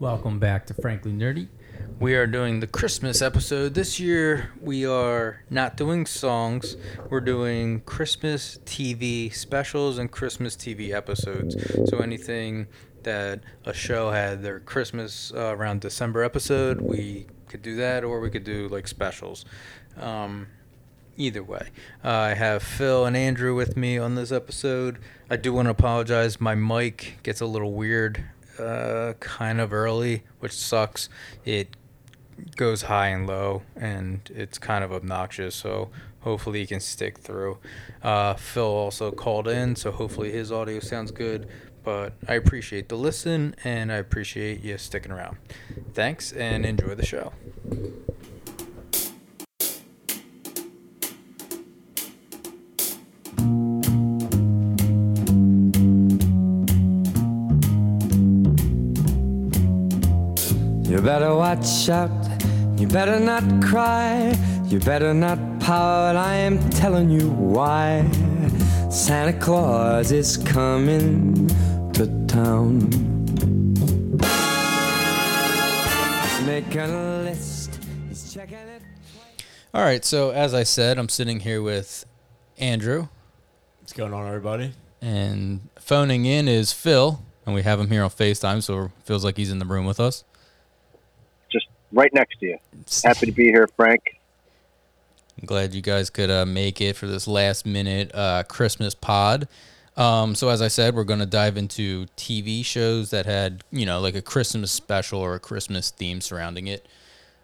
Welcome back to Frankly Nerdy. We are doing the Christmas episode. This year we are not doing songs, we're doing Christmas TV specials and Christmas TV episodes. So anything that a show had their Christmas uh, around December episode, we could do that or we could do like specials. Um, either way. Uh, I have Phil and Andrew with me on this episode. I do want to apologize. My mic gets a little weird uh, kind of early, which sucks. It goes high and low, and it's kind of obnoxious. So hopefully he can stick through. Uh, Phil also called in, so hopefully his audio sounds good. But I appreciate the listen, and I appreciate you sticking around. Thanks, and enjoy the show. Better watch out, you better not cry, you better not pout, I am telling you why. Santa Claus is coming to town. He's making a list, he's checking it. All right, so as I said, I'm sitting here with Andrew, What's going on, everybody? and phoning in is Phil, and we have him here on FaceTime, so it feels like he's in the room with us. Right next to you. Happy to be here, Frank. I'm glad you guys could uh, make it for this last minute uh, Christmas pod. Um, so as I said, we're going to dive into TV shows that had, you know, like a Christmas special or a Christmas theme surrounding it.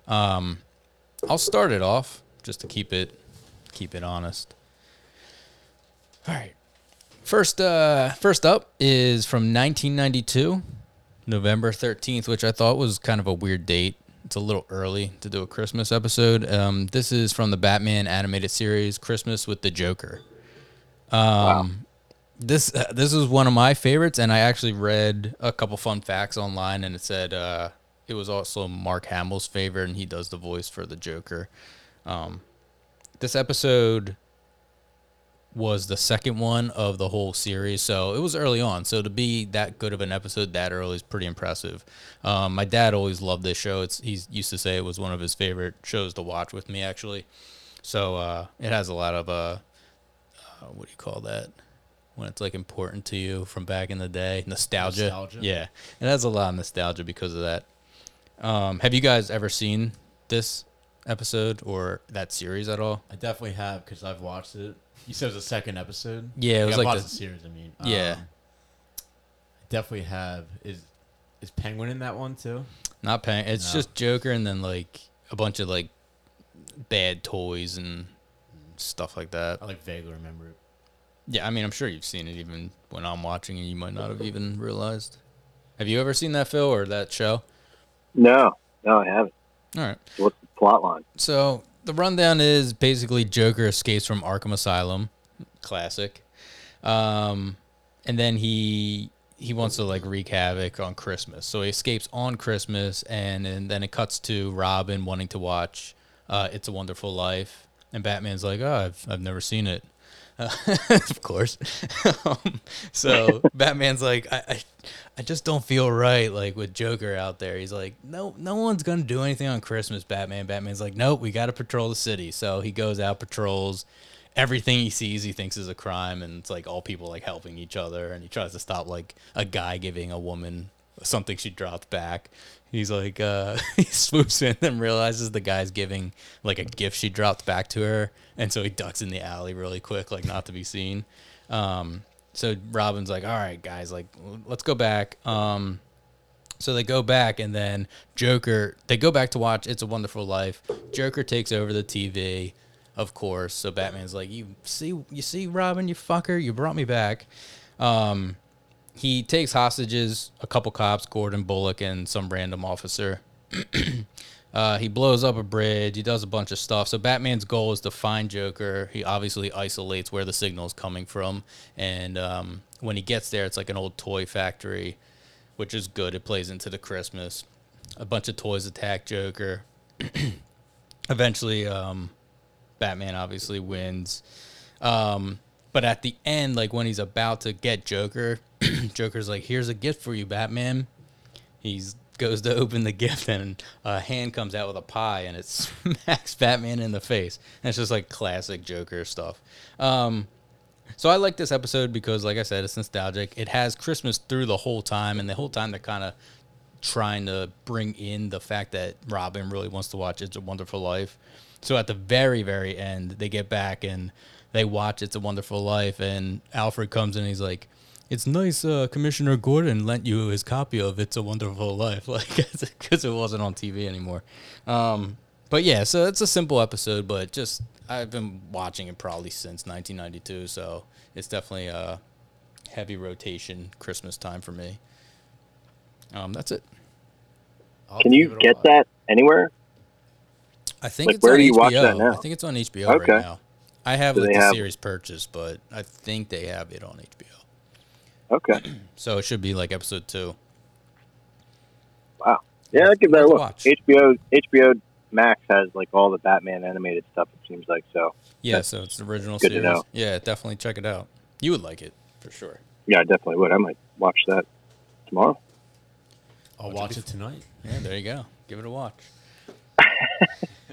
Um, I'll start it off just to keep it keep it honest. All right. First uh first up is from 1992, November 13th, which I thought was kind of a weird date. It's a little early to do a Christmas episode. Um, this is from the Batman animated series Christmas with the Joker. Um, this uh, this is one of my favorites, and I actually read a couple fun facts online, and it said uh, it was also Mark Hamill's favorite, and he does the voice for the Joker. Um, this episode was the second one of the whole series, so it was early on. So to be that good of an episode that early is pretty impressive. Um, my dad always loved this show. It's he used to say it was one of his favorite shows to watch with me, actually. So uh, it has a lot of uh, uh, what do you call that? When it's like important to you from back in the day, nostalgia. Nostalgia. Yeah, it has a lot of nostalgia because of that. Um, have you guys ever seen this episode or that series at all? I definitely have because I've watched it. You said it was the second episode. Yeah, it was I've like the- the series. I mean, Yeah. Um, definitely have. Is is Penguin in that one too? Not paying. It's No. just Joker and then like a bunch of like bad toys and stuff like that. I like vaguely remember it. Yeah, I mean, I'm sure you've seen it even when I'm watching and you might not have even realized. Have you ever seen that Phil or that show? No, no, I haven't. All right. What's the plot line? So the rundown is basically Joker escapes from Arkham Asylum, classic, um, and then he he wants to like wreak havoc on Christmas. So he escapes on Christmas, and, and then it cuts to Robin wanting to watch uh, "It's a Wonderful Life," and Batman's like, "Oh, I've I've never seen it." Uh, of course. um, so Batman's like, I, I, I just don't feel right. Like with Joker out there, he's like, no, no one's gonna do anything on Christmas. Batman. Batman's like, nope, we got to patrol the city. So he goes out, patrols. Everything he sees, he thinks is a crime, and it's like all people like helping each other. And he tries to stop like a guy giving a woman something she dropped back. He's like, uh, he swoops in and realizes the guy's giving like a gift she dropped back to her, and so he ducks in the alley really quick, like not to be seen. Um, so Robin's like, all right, guys, like let's go back. Um, so they go back, and then Joker, they go back to watch It's a Wonderful Life. Joker takes over the TV, of course. So Batman's like, you see, you see, Robin, you fucker, you brought me back. Um, he takes hostages a couple cops, Gordon Bullock and some random officer. uh, he blows up a bridge. He does a bunch of stuff. So Batman's goal is to find Joker. He obviously isolates where the signal is coming from, and um, when he gets there, it's like an old toy factory, which is good. It plays into the Christmas. A bunch of toys attack Joker. Eventually, um, Batman obviously wins. Um, but at the end, like when he's about to get Joker, Joker's like, "Here's a gift for you, Batman." He's goes to open the gift and a hand comes out with a pie and it smacks Batman in the face. And it's just like classic Joker stuff. Um, so I like this episode because, like I said, it's nostalgic. It has Christmas through the whole time, and the whole time they're kind of trying to bring in the fact that Robin really wants to watch It's a Wonderful Life. So at the very, very end, they get back and they watch It's a Wonderful Life, and Alfred comes in and he's like, it's nice uh, Commissioner Gordon lent you his copy of It's a Wonderful Life, like because it wasn't on TV anymore. Um, but yeah, so it's a simple episode, but just I've been watching it probably since 1992, so it's definitely a heavy rotation Christmas time for me. Um, that's it. I'll Can you it get watch. that anywhere? I think Like, it's where on do you HBO. watch that now? I think it's on HBO Okay. right now. I have Do like the have- series purchased, but I think they have it on HBO. Okay. So it should be like episode two. Wow. Yeah, I'll give that a look. watch. HBO HBO Max has like all the Batman animated stuff. It seems like so. Yeah, That's so it's the original good to series. know. Yeah, definitely check it out. You would like it for sure. Yeah, I definitely would. I might watch that tomorrow. I'll watch it tonight. Yeah, there you go. Give it a watch. All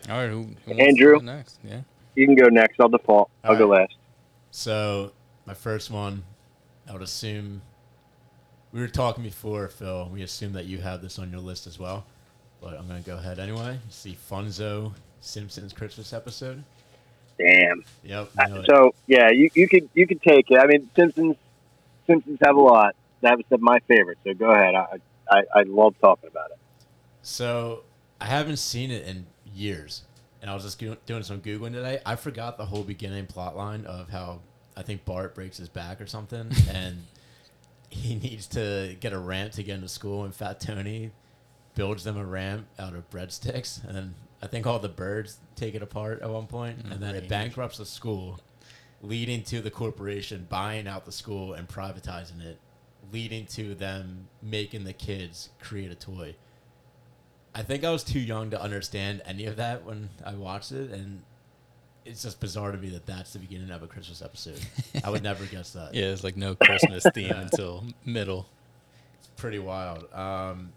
right, who, who wants to Andrew? go next? Yeah. You can go next. I'll default. I'll All go last. So my first one, I would assume we were talking before, Phil. We assume that you have this on your list as well, but I'm gonna go ahead anyway. It's the Funzo Simpsons Christmas episode. Damn. Yep. Uh, it. So yeah, you, you could you could take it. I mean, Simpsons Simpsons have a lot. That was my favorite. So go ahead. I I, I love talking about it. So I haven't seen it in years, and I was just doing some googling today. I forgot the whole beginning plot line of how I think Bart breaks his back or something, and he needs to get a ramp to get into school, and Fat Tony builds them a ramp out of breadsticks, and I think all the birds take it apart at one point, mm-hmm. and then it bankrupts the school, leading to the corporation buying out the school and privatizing it, leading to them making the kids create a toy. I think I was too young to understand any of that when I watched it, and it's just bizarre to me that that's the beginning of a Christmas episode. I would never guess that. Yeah, it's like no Christmas theme until middle. It's pretty wild. Um,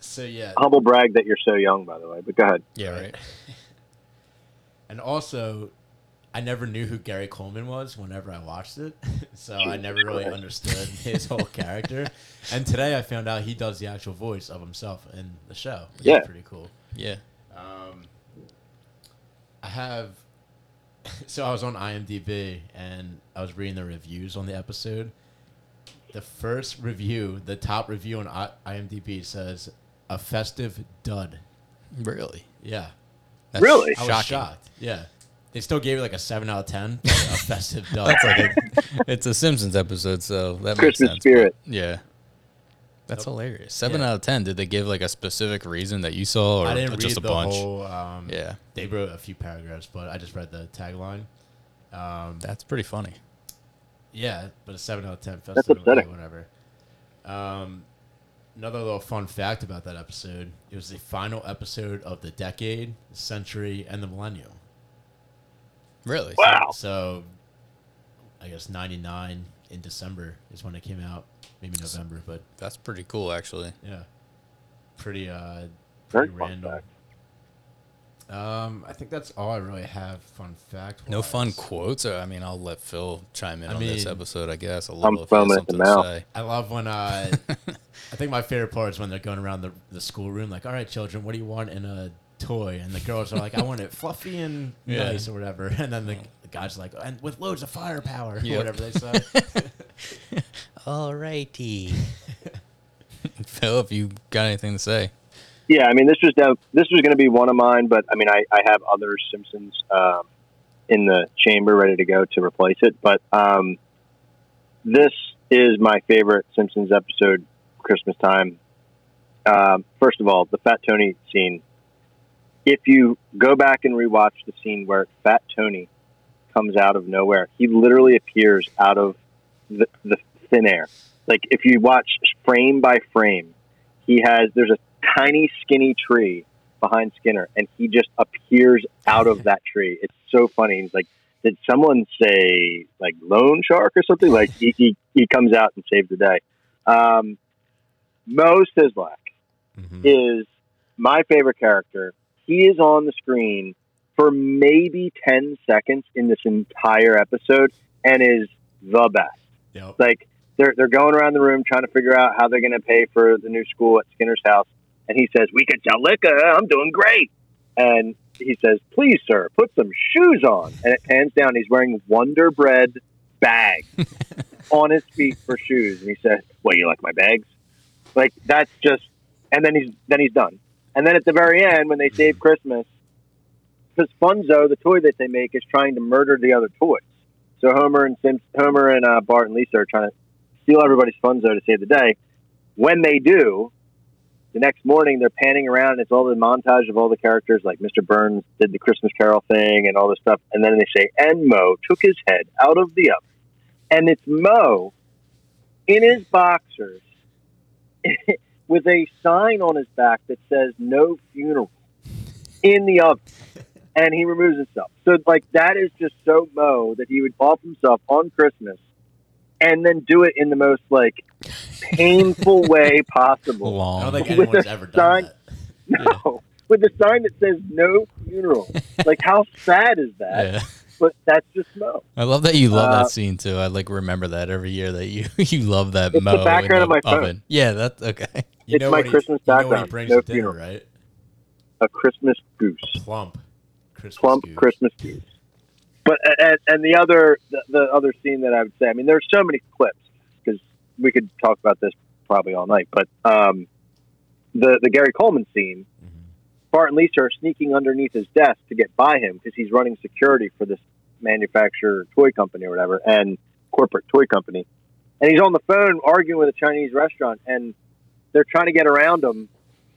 so yeah, Humble brag that you're so young, by the way. But go ahead. Yeah, right. and also, I never knew who Gary Coleman was whenever I watched it, so I never really understood his whole character. And today I found out he does the actual voice of himself in the show. which is Yeah. pretty cool. Yeah. Um, I have. So I was on IMDb and I was reading the reviews on the episode. The first review, the top review on IMDb says a festive dud. Really? Yeah, That's Really? I was Shocking. shocked. Yeah, they still gave it like a seven out of ten. a festive dud. That's like a, it's a Simpsons episode, so that makes Christmas sense. spirit. but Yeah. That's Nope. hilarious. Seven Yeah. out of ten. Did they give like a specific reason that you saw, or I didn't just read a the bunch? whole. Um, Yeah, they wrote a few paragraphs, but I just read the tagline. Um, that's pretty funny. Yeah, but a seven out of ten. That's Festive, upsetting. Whatever. Um, another little fun fact about that episode: it was the final episode of the decade, century, and the millennium. Really? Wow. So, I guess ninety nine in December is when it came out. Maybe November, but That's pretty cool, actually. yeah, pretty uh, pretty fun random. fact. Um, I think that's all I really have. Fun fact. No fun quotes. Or, I mean, I'll let Phil chime in I on this episode, I guess. A I'm little if he has foaming at the something to mouth. say. I love when uh, I think my favorite part is when they're going around the, the schoolroom, like, all right, children, what do you want in a toy? And the girls are like, I want it fluffy and Yeah. nice or whatever. And then the, the guy's like, and with loads of firepower Yep. or whatever they say. Alrighty. Phil, if you got anything to say. Yeah, I mean, this was down, this was going to be one of mine, but I mean, I, I have other Simpsons um, in the chamber ready to go to replace it. But um, this is my favorite Simpsons episode, Christmas time. Um, first of all, the Fat Tony scene. If you go back and rewatch the scene where Fat Tony comes out of nowhere, he literally appears out of the, the thin air. Like if you watch frame by frame, he has there's a tiny skinny tree behind Skinner and he just appears out of that tree. It's so funny. He's like, did someone say like loan shark or something? Like he, he, he comes out and saves the day. Um, Moe Szyslak Mhm. is my favorite character. He is on the screen for maybe 10 seconds in this entire episode and is the best. Yep. Like they're they're going around the room trying to figure out how they're going to pay for the new school at Skinner's house, and he says, "We could sell liquor. I'm doing great." And he says, "Please, sir, put some shoes on." And it pans down. He's wearing Wonder Bread bags on his feet for shoes, and he says, "Well, you like my bags?" Like that's just. And then he's then he's done. And then at the very end, when they save Christmas, because Funzo, the toy that they make, is trying to murder the other toys. So Homer and Sim- Homer and uh, Bart and Lisa are trying to steal everybody's Funzo to save the day. When they do, the next morning they're panning around. And it's all the montage of all the characters, like Mr. Burns did the Christmas Carol thing and all this stuff. And then they say, "And Moe took his head out of the oven," and it's Moe in his boxers with a sign on his back that says "No funeral" in the oven and he removes himself. So like that is just so Moe that he would off himself on Christmas and then do it in the most like painful way possible. I don't think With anyone's the ever done sign- that. No. With a sign that says no funeral. like how sad is that? Yeah. But that's just Moe. I love that you love Uh, that scene too. I like remember that every year that you you love that It's the Moe in background of my phone. oven. Yeah, that's okay. You It's my what he- Christmas you know what he background. brings No dinner, funeral. right? A Christmas goose. Plump. Christmas plump goose. Christmas goose. But and, and the other the, the other scene that I would say, I mean, there's so many clips because we could talk about this probably all night. But um, the the Gary Coleman scene, Mhm. Bart and Lisa are sneaking underneath his desk to get by him because he's running security for this manufacturer toy company or whatever, and corporate toy company. And he's on the phone arguing with a Chinese restaurant, and they're trying to get around him.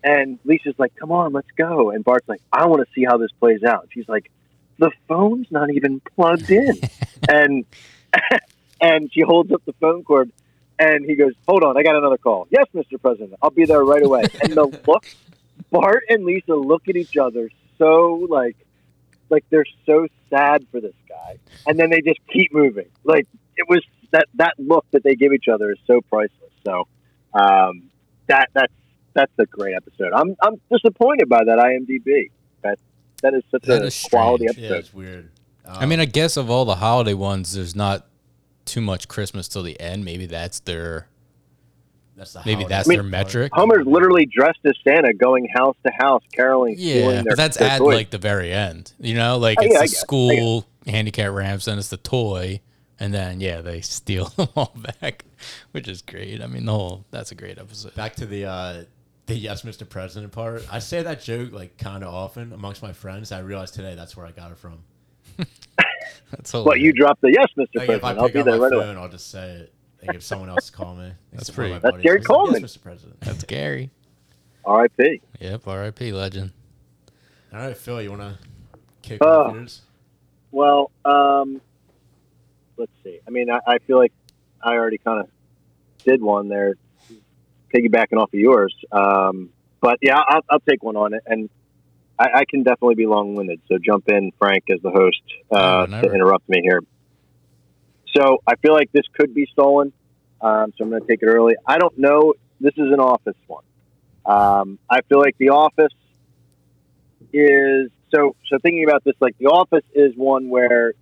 And Lisa's like, "Come on, let's go." And Bart's like, "I want to see how this plays out." She's like, "The phone's not even plugged in," and and she holds up the phone cord, and he goes, "Hold on, I got another call." Yes, Mr. President, I'll be there right away. and the look, Bart and Lisa look at each other so like, like they're so sad for this guy, and then they just keep moving. Like it was that that look that they give each other is so priceless. So um, that that's that's a great episode. I'm I'm disappointed by that IMDb. That that is such That a is quality strange. Yeah, it's weird. I mean, I guess of all the holiday ones, there's not too much Christmas till the end. Maybe that's their that's the maybe holiday that's mean, their metric. Homer's literally dressed as Santa, going house to house, caroling, Yeah, their, but that's at toys. like the very end. You know, like Oh, it's yeah, the get it, I school handicap ramps, and it's the toy, and then yeah, they steal them all back, which is great. I mean, the whole that's a great episode. back to the uh, the yes, Mr. President part. I say that joke like kind of often amongst my friends. I realized today that's where I got it from. That's What you dropped the yes, Mr. Like if I President. I'll pick be up there my right away. phone, I'll just say it. Like if someone else call me, That's Like, one of pretty- my That's buddies Gary was like, Coleman. Yes, Mr. President. That's Gary. R.I.P. Yep, R.I.P. Legend. All right, Phil, you want to kick Oh. off yours? Well, um, let's see. I mean, I, I feel like I already kind of did one there, piggybacking off of yours. Um, but yeah, I'll, I'll take one on it, and I, I can definitely be long-winded. So jump in, Frank, as the host, uh, to interrupt me here. So I feel like this could be stolen. Um, so I'm going to take it early. I don't know. This is an Office one. Um, I feel like The Office is so. So thinking about this, like The Office is one where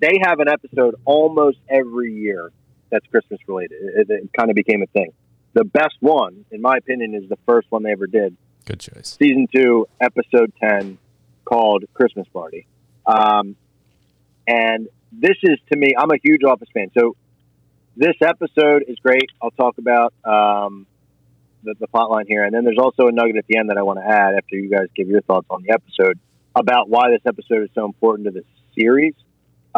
they have an episode almost every year that's Christmas related. It, it kind of became a thing. The best one, in my opinion, is the first one they ever did, Good choice. season two, episode 10, called Christmas Party. Um, and this is, to me, I'm a huge Office fan. So this episode is great. I'll talk about um, the, the plot line here. And then there's also a nugget at the end that I want to add after you guys give your thoughts on the episode about why this episode is so important to the series.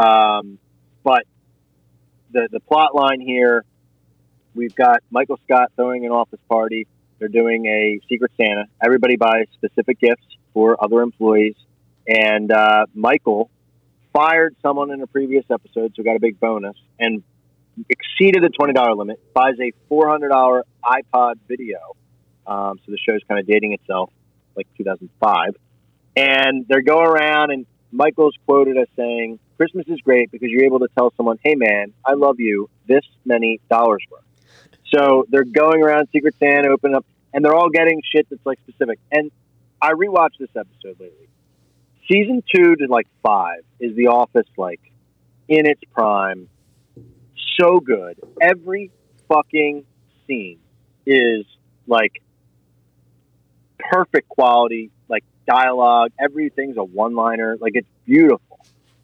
Um, but the, the plot line here we've got Michael Scott throwing an office party. They're doing a Secret Santa. Everybody buys specific gifts for other employees. And uh, Michael fired someone in a previous episode, so got a big bonus, and exceeded the $20 limit, buys a $400 iPod video. Um, so the show's kind of dating itself, like 2005. And they're going around, and Michael's quoted as saying, Christmas is great because you're able to tell someone, hey, man, I love you, this many dollars worth. So they're going around Secret Santa, opening up, and they're all getting shit that's like specific. And I rewatched this episode lately. Season two to like five is The Office like in its prime. So good. Every fucking scene is like perfect quality, like dialogue. Everything's a one liner. Like it's beautiful.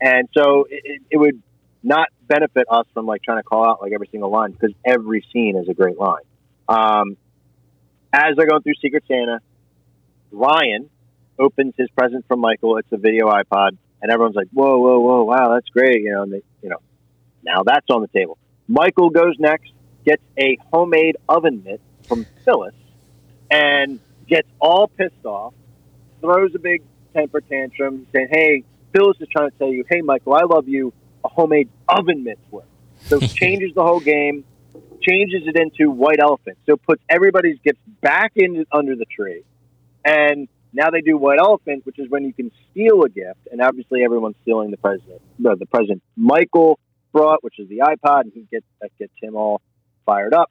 And so it, it, would not benefit us from like trying to call out like every single line because every scene is a great line. Um, as they're going through Secret Santa, Ryan opens his present from Michael. It's a video iPod, and everyone's like, "Whoa, whoa, whoa! Wow, that's great!" You know, and they, you know, now that's on the table. Michael goes next, gets a homemade oven mitt from Phyllis, and gets all pissed off, throws a big temper tantrum, saying, "Hey, Phyllis is trying to tell you, hey, Michael, I love you. A homemade oven mitt's worth." So changes the whole game, changes it into white elephant. So puts everybody's gifts back in under the tree, and now they do white elephant, which is when you can steal a gift, and obviously everyone's stealing the president. No, the president Michael brought, which is the iPod, and he gets that gets him all fired up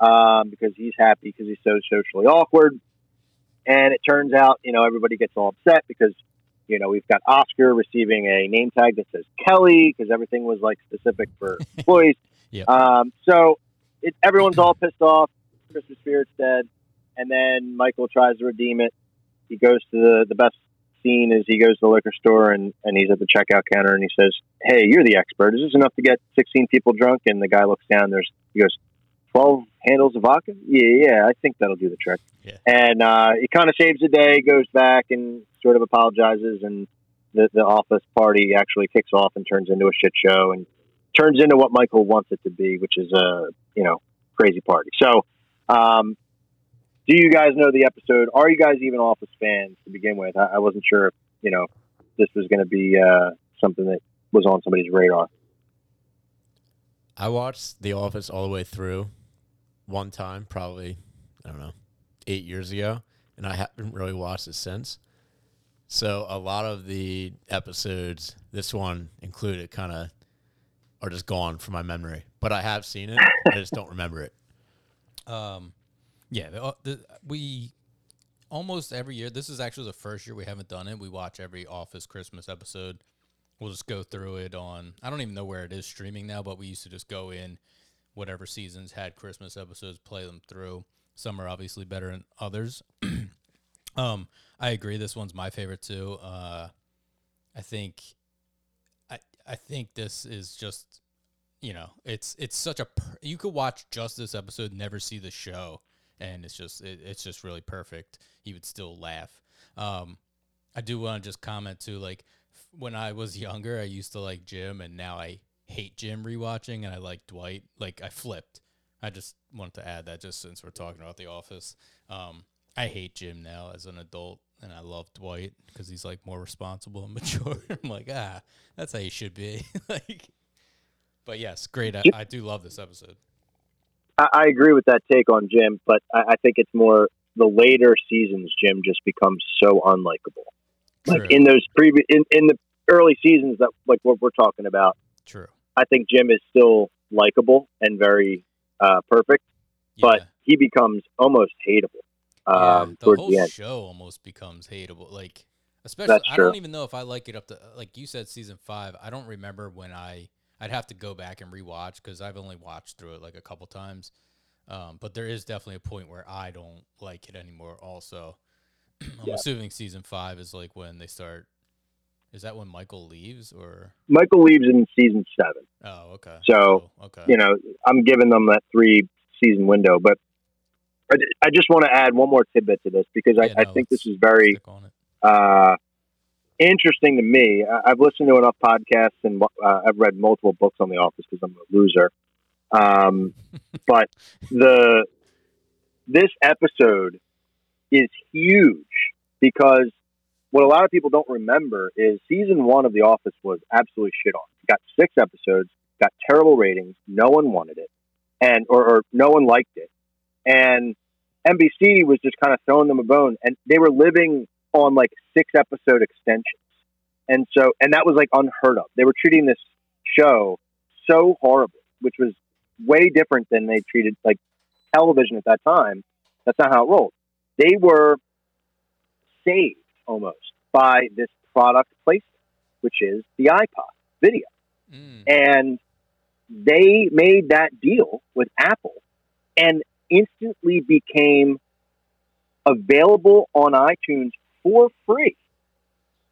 um, because he's happy because he's so socially awkward. And it turns out, you know, everybody gets all upset because, you know, we've got Oscar receiving a name tag that says Kelly because everything was like specific for employees. Yep. Um, so it, everyone's all pissed off. Christmas spirit's dead, and then Michael tries to redeem it. He goes to the the best scene is he goes to the liquor store and and he's at the checkout counter and he says, "Hey, you're the expert. Is this enough to get 16 people drunk?" And the guy looks down. There's he goes, 12 handles of vodka? Yeah, yeah, I think that'll do the trick. Yeah. And uh, he kind of saves the day, goes back and sort of apologizes, and the, the office party actually kicks off and turns into a shit show and turns into what Michael wants it to be, which is a, you know, crazy party. So, um, do you guys know the episode? Are you guys even Office fans to begin with? I, I wasn't sure if, you know, this was going to be uh, something that was on somebody's radar. I watched The Office all the way through one time, probably, I don't know, eight years ago, and I haven't really watched it since. So a lot of the episodes, this one included, kind of are just gone from my memory. But I have seen it, I just don't remember it. Um, yeah, the, the, we almost every year. This is actually the first year we haven't done it. We watch every Office Christmas episode. We'll just go through it on. I don't even know where it is streaming now, but we used to just go in, whatever seasons had Christmas episodes, play them through. Some are obviously better than others. um, I agree. This one's my favorite too. Uh, I think, I I think this is just, you know, it's it's such a. Per- you could watch just this episode, never see the show, and it's just it, it's just really perfect. He would still laugh. Um, I do want to just comment too, like when I was younger, I used to like Jim, and now I hate Jim rewatching, and I like Dwight. Like I flipped. I just wanted to add that just since we're talking about The Office. Um, I hate Jim now as an adult, and I love Dwight because he's like more responsible and mature. I'm like, ah, that's how you should be. like, but yes, great. I, I do love this episode. I, I agree with that take on Jim, but I, I think it's more the later seasons. Jim just becomes so unlikable. True. Like in those previous, in, in the early seasons that like what we're talking about, True. I think Jim is still likable and very uh, perfect, but he becomes almost hateable Yeah, um, the whole the show almost becomes hateable. Like, especially, That's I true. don't even know if I like it up to like you said, season five. I don't remember when I. I'd have to go back and rewatch because I've only watched through it like a couple times. Um, but there is definitely a point where I don't like it anymore. Also, I'm Yeah. assuming season five is like when they start. Is that when Michael leaves or? Michael leaves in season seven. Oh, okay. So, Oh, okay. you know, I'm giving them that three season window. But I, I just want to add one more tidbit to this because Yeah, I, I think this is very stick on it. uh, interesting to me. I- I've listened to enough podcasts and uh, I've read multiple books on The Office because I'm a loser. Um, but the this episode is huge because what a lot of people don't remember is season one of The Office was absolutely shit on. Got six episodes, got terrible ratings, no one wanted it, and or, or no one liked it, and NBC was just kind of throwing them a bone, and they were living on like six episode extensions, and so and that was like unheard of. They were treating this show so horribly, which was way different than they treated like television at that time. That's not how it rolled. They were saved almost by this product placement, which is the iPod video. Mm. And they made that deal with Apple and instantly became available on iTunes for free.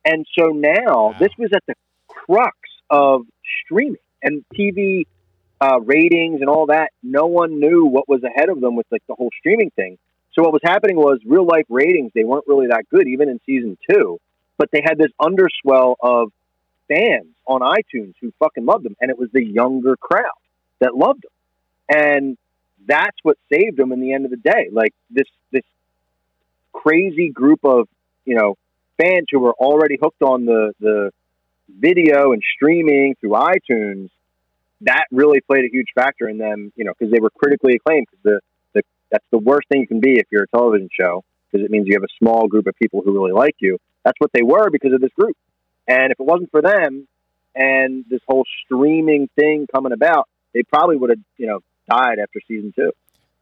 And so now Wow. this was at the crux of streaming and TV uh, ratings and all that. No one knew what was ahead of them with like the whole streaming thing. So what was happening was real life ratings. They weren't really that good, even in season two. But they had this underswell of fans on iTunes who fucking loved them, and it was the younger crowd that loved them, and that's what saved them in the end of the day. Like this this crazy group of you know fans who were already hooked on the the video and streaming through iTunes. That really played a huge factor in them, you know, because they were critically acclaimed. Because the, that's the worst thing you can be if you're a television show, because it means you have a small group of people who really like you. That's what they were because of this group. And if it wasn't for them and this whole streaming thing coming about, they probably would have, you know, died after season two.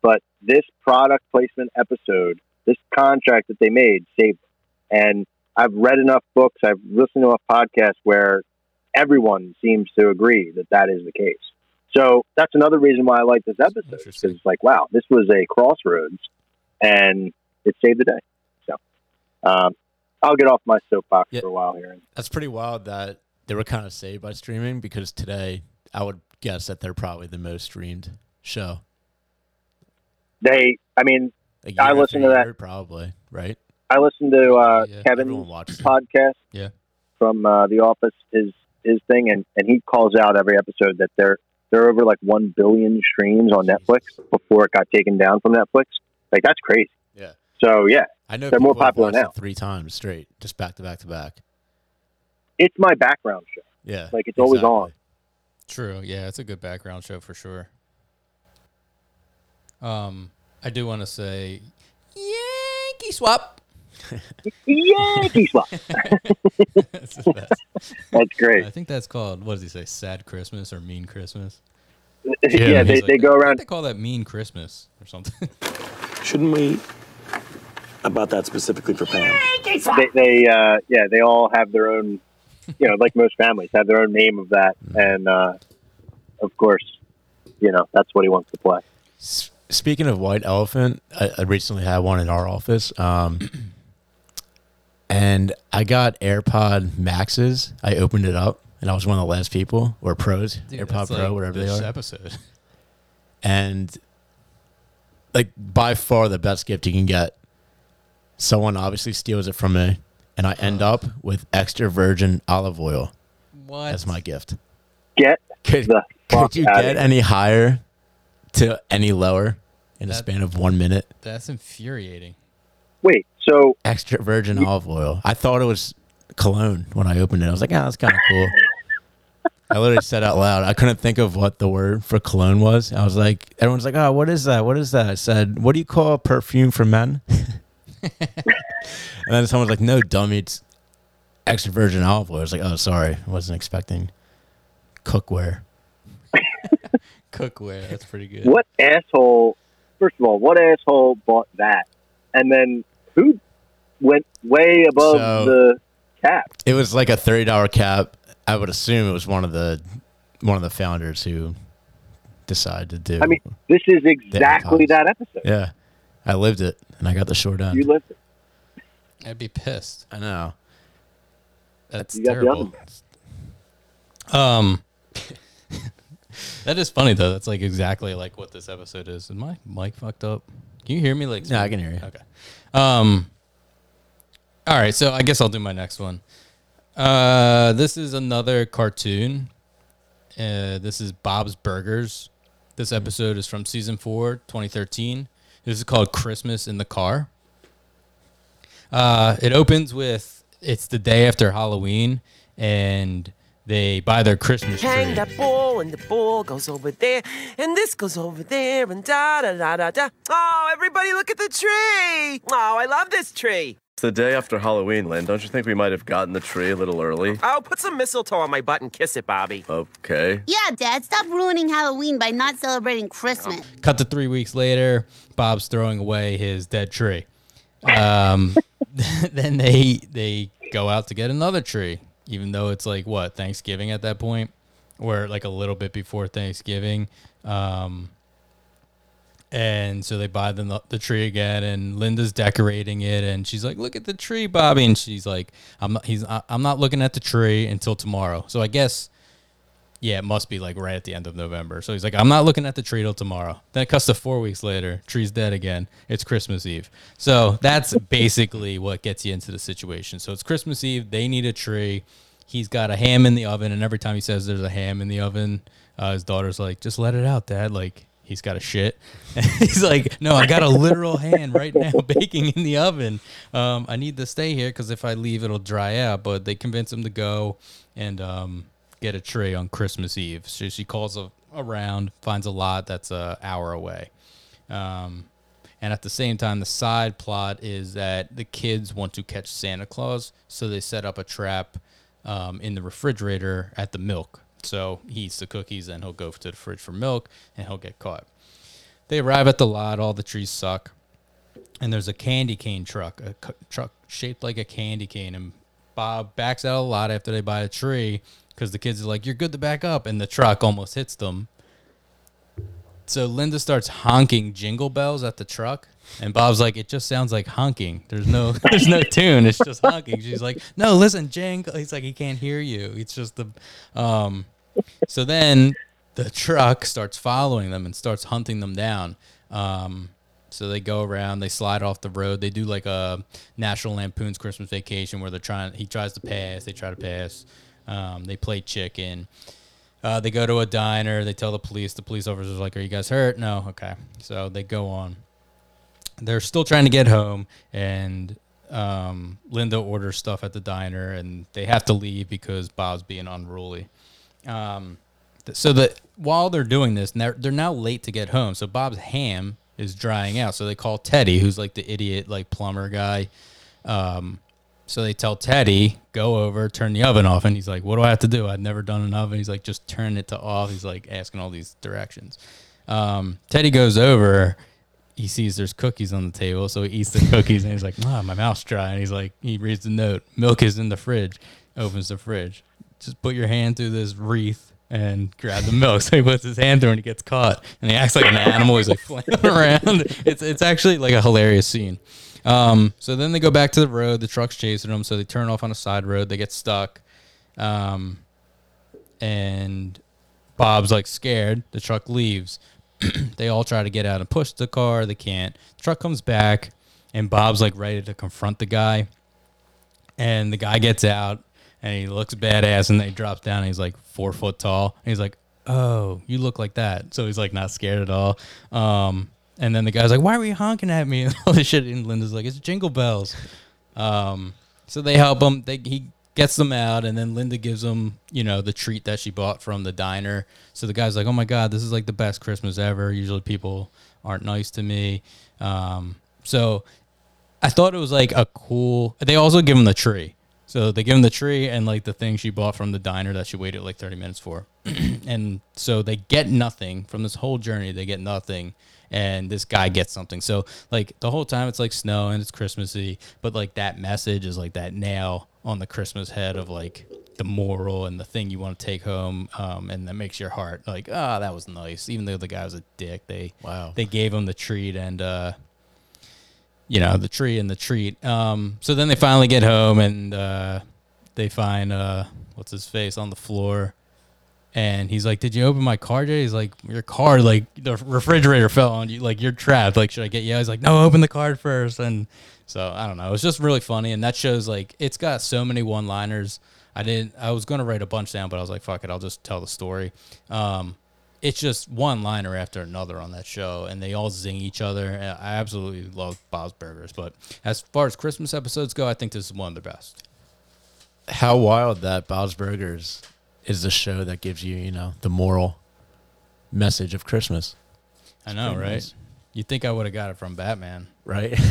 But this product placement episode, this contract that they made saved. And I've read enough books, I've listened to enough podcasts where everyone seems to agree that that is the case. So that's another reason why I like this episode because it's like, wow, this was a crossroads, and it saved the day. So um, I'll get off my soapbox Yeah. for a while here. That's pretty wild that they were kind of saved by streaming because today I would guess that they're probably the most streamed show. They, I mean, I listened to that. probably, right? I listened to uh, Yeah, Kevin's Everyone watches it. podcast Yeah. from uh, The Office, his his thing, and, and he calls out every episode that they're they're over like one billion streams on Netflix before it got taken down from Netflix. Like that's crazy. Yeah. So yeah, I know They're more popular now. three times straight, just back to back to back. it's my background show. Yeah, Like, it's always on. True. Yeah, it's a good background show for sure. Um, I do want to say Yankee swap. Yankee swap. That's the best. That's great. I think that's called what does he say? Sad Christmas or Mean Christmas? yeah, they, He's they go around. They call that Mean Christmas or something. Shouldn't we? About that specifically for Pam. They, they uh, yeah, they all have their own. You know, like most families have their own name of that, and uh, of course, you know that's what he wants to play. Speaking of white elephant, I, I recently had one in our office, um, and I got AirPod Maxes. I opened it up, and I was one of the last people, or Pros, Dude, AirPod Pro, like whatever they this are, Episode. and like by far the best gift you can get. Someone obviously steals it from me, and I end oh. up with extra virgin olive oil What? as my gift. Get Could, the fuck could you outta get here. any higher to any lower in a span of one minute? That's infuriating. Wait, so extra virgin olive oil. I thought it was cologne when I opened it. I was like, ah, that's kind of cool. I literally said out loud. I couldn't think of what the word for cologne was. I was like, everyone's like, oh, what is that? What is that? I said, what do you call perfume for men? and then someone's like, no, dummy, it's extra virgin olive oil. I was like, oh, sorry. I wasn't expecting cookware. Cookware. That's pretty good. what asshole? First of all, what asshole bought that? And then who went way above So- the cap? It was like a thirty dollar cap. I would assume it was one of the one of the founders who decided to do. I mean, this is exactly that episode. yeah, I lived it, and I got the short end. You lived it. I'd be pissed. I know. That's You got terrible. other Um, that is funny though. That's like exactly like what this episode is. Is my mic fucked up? Can you hear me? Like, Yeah, I can hear you. Okay. Um. All right, so I guess I'll do my next one. Uh, this is another cartoon. Uh, this is Bob's Burgers. This episode is from season four, 2013. This is called Christmas in the Car. Uh, it opens with it's the day after Halloween, and they buy their Christmas tree. Hang that ball, and the ball goes over there, and this goes over there, and da da da da da. Oh, everybody look at the tree! Oh, I love this tree. It's the day after Halloween, Lynn. Don't you think we might have gotten the tree a little early? Oh, put some mistletoe on my butt and kiss it, Bobby. Okay. Yeah, Dad, stop ruining Halloween by not celebrating Christmas. Cut to three weeks later. Bob's throwing away his dead tree. Um, then they they go out to get another tree, even though it's like what Thanksgiving at that point, or like a little bit before Thanksgiving. Um, and so they buy the the tree again, and Linda's decorating it, and she's like, "Look at the tree, Bobby," and she's like, "I'm not he's I- I'm not looking at the tree until tomorrow." So I guess yeah, it must be like right at the end of November. So he's like, I'm not looking at the tree till tomorrow. Then it cuts to four weeks later. Tree's dead again. It's Christmas Eve. So that's basically what gets you into the situation. So it's Christmas Eve. They need a tree. He's got a ham in the oven, and every time he says there's a ham in the oven, uh, his daughter's like, "Just let it out, Dad." Like he's got a shit. And he's like, "No, I got a literal ham right now baking in the oven. Um, I need to stay here because if I leave, it'll dry out." But they convince him to go, and um, get a tray on Christmas Eve. So she calls a, around, finds a lot that's a hour away. Um, and at the same time, the side plot is that the kids want to catch Santa Claus, so they set up a trap um, in the refrigerator at the milk. So he eats the cookies, and he'll go to the fridge for milk, and he'll get caught. They arrive at the lot. All the trees suck, and there's a candy cane truck, a cu- truck shaped like a candy cane, and Bob backs out a lot after they buy a tree because the kids are like, "You're good to back up," and the truck almost hits them. So Linda starts honking jingle bells at the truck, and Bob's like, "It just sounds like honking. There's no, there's no tune. It's just honking." She's like, "No, listen, jingle." He's like, "He can't hear you. It's just the." Um, so then the truck starts following them and starts hunting them down. Um, so they go around, they slide off the road. They do like a National Lampoon's Christmas Vacation where they're trying. He tries to pass, they try to pass. Um, they play chicken. Uh, they go to a diner. They tell the police. The police officer's like, "Are you guys hurt?" No. Okay. So they go on. They're still trying to get home, and um, Linda orders stuff at the diner, and they have to leave because Bob's being unruly. Um, th- so that while they're doing this, they're, they're now late to get home. So Bob's ham is drying out. So they call Teddy, who's like the idiot, like plumber guy. Um, so they tell Teddy, go over, turn the oven off. And he's like, what do I have to do? I've never done an oven. He's like, just turn it to off. He's like asking all these directions. Um, Teddy goes over. He sees there's cookies on the table. So he eats the cookies and he's like, ah, my mouth's dry. And he's like, he reads the note. Milk is in the fridge. Opens the fridge. Just put your hand through this wreath and grab the milk. So he puts his hand through and he gets caught. And he acts like an animal. He's like flailing around. It's, it's actually like a hilarious scene. Um, so then they go back to the road. The truck's chasing them, so they turn off on a side road. They get stuck, um, and Bob's like scared. The truck leaves. they all try to get out and push the car. They can't. The truck comes back, and Bob's like ready to confront the guy. And the guy gets out, and he looks badass, and he drops down. And he's like four foot tall. And he's like, "Oh, you look like that." So he's like not scared at all. Um, and then the guy's like, "Why were you honking at me?" And all this shit. And Linda's like, "It's jingle bells." Um, so they help him. They he gets them out, and then Linda gives him, you know, the treat that she bought from the diner. So the guy's like, "Oh my god, this is like the best Christmas ever." Usually people aren't nice to me. Um, so I thought it was like a cool. They also give him the tree. So they give him the tree and like the thing she bought from the diner that she waited like 30 minutes for. and so they get nothing from this whole journey. They get nothing. And this guy gets something. So like the whole time it's like snow and it's Christmassy, but like that message is like that nail on the Christmas head of like the moral and the thing you want to take home. Um, and that makes your heart like, ah, that was nice. Even though the guy was a dick, they Wow. they gave him the treat and uh you know the tree and the treat um so then they finally get home and uh they find uh what's his face on the floor and he's like did you open my car Jay? he's like your car like the refrigerator fell on you like you're trapped. Like should i get you? He's like no open the card first. And so i don't know. It's just really funny. And that shows like it's got so many one liners i didn't i was going to write a bunch down but i was like fuck it i'll just tell the story. Um it's just one liner after another on that show, and they all zing each other. I absolutely love Bob's Burgers, but as far as Christmas episodes go, I think this is one of the best. How wild that Bob's Burgers is the show that gives you, you know, the moral message of Christmas, I know, right? nice. You think I would have got it from Batman? right?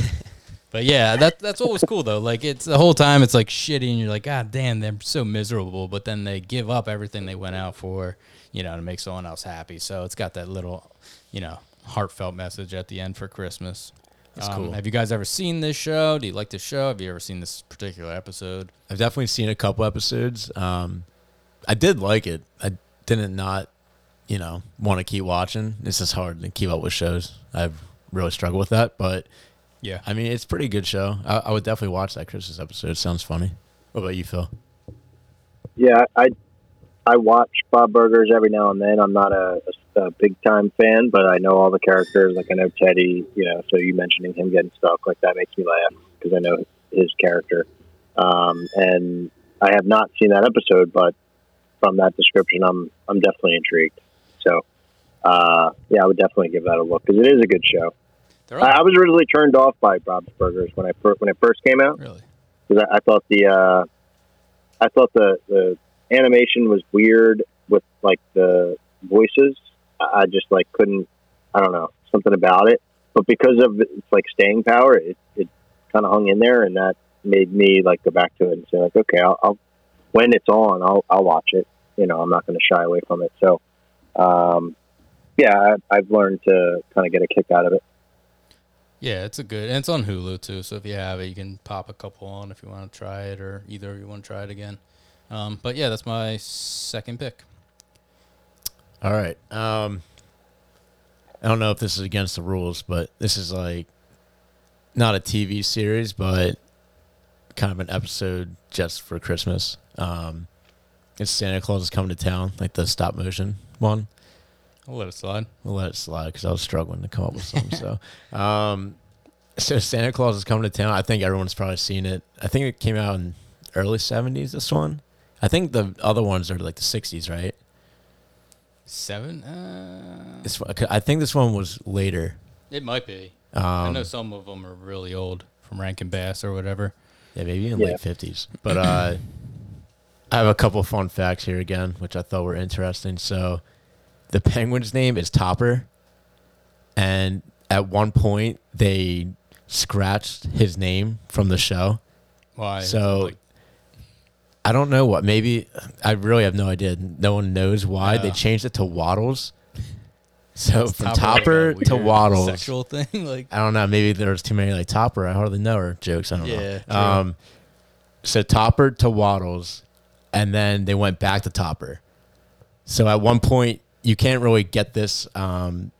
But yeah, that that's what was cool though. Like it's the whole time it's like shitty, and you're like, God damn, they're so miserable. But then they give up everything they went out for, you know, to make someone else happy. So it's got that little, you know, heartfelt message at the end for Christmas. That's Um, cool. Have you guys ever seen this show? Do you like this show? Have you ever seen this particular episode? I've definitely seen a couple episodes. Um, I did like it. I didn't not, you know, want to keep watching. It's just hard to keep up with shows. I've really struggled with that, but Yeah. I mean, it's a pretty good show. I, I would definitely watch that Christmas episode. It sounds funny. What about you, Phil? Yeah, I I watch Bob Burgers every now and then. I'm not a, a, a big time fan, but I know all the characters. Like I know Teddy. You know, so you mentioning him getting stuck like that makes me laugh because I know his character. Um, and I have not seen that episode, but from that description, I'm I'm definitely intrigued. So, uh, yeah, I would definitely give that a look because it is a good show. I, I was originally turned off by Bob's Burgers when I when it first came out really. because I, I thought the uh, I thought the the animation was weird with like the voices. I I just like couldn't. I don't know something about it, but because of its like staying power, it it kind of hung in there, and that made me like go back to it and say like, okay, I'll, I'll when it's on, I'll I'll watch it. You know, I'm not going to shy away from it. So, um, yeah, I, I've learned to kind of get a kick out of it. Yeah, it's a good, and it's on Hulu too. So if you have it, you can pop a couple on if you want to try it, or either you want to try it again. Um, but yeah, that's my second pick. All right. Um, I don't know if this is against the rules, but this is like not a TV series, but kind of an episode just for Christmas. Um, it's Santa Claus is coming to town, like the stop motion one. I'll let it slide. We'll let it slide because I was struggling to come up with something. so, um, so Santa Claus is coming to town. I think everyone's probably seen it. I think it came out in early seventies. This one, I think the other ones are like the sixties, right? Seven? Uh, This one, I think this one was later. it might be. Um, I know some of them are really old, from Rankin Bass or whatever. Yeah, maybe in Yeah. late fifties. But uh, I have a couple fun facts here again, which I thought were interesting. So, the penguin's name is Topper, and at one point they scratched his name from the show. Why? So Like, I don't know what. Maybe I really have no idea. No one knows why they changed it to Waddles. So from like Topper to Waddles. Sexual thing? like, I don't know. Maybe there's too many like Topper. I hardly know her jokes. I don't Yeah, know. true. Um, so Topper to Waddles, and then they went back to Topper. So at one point, you can't really get this. Um,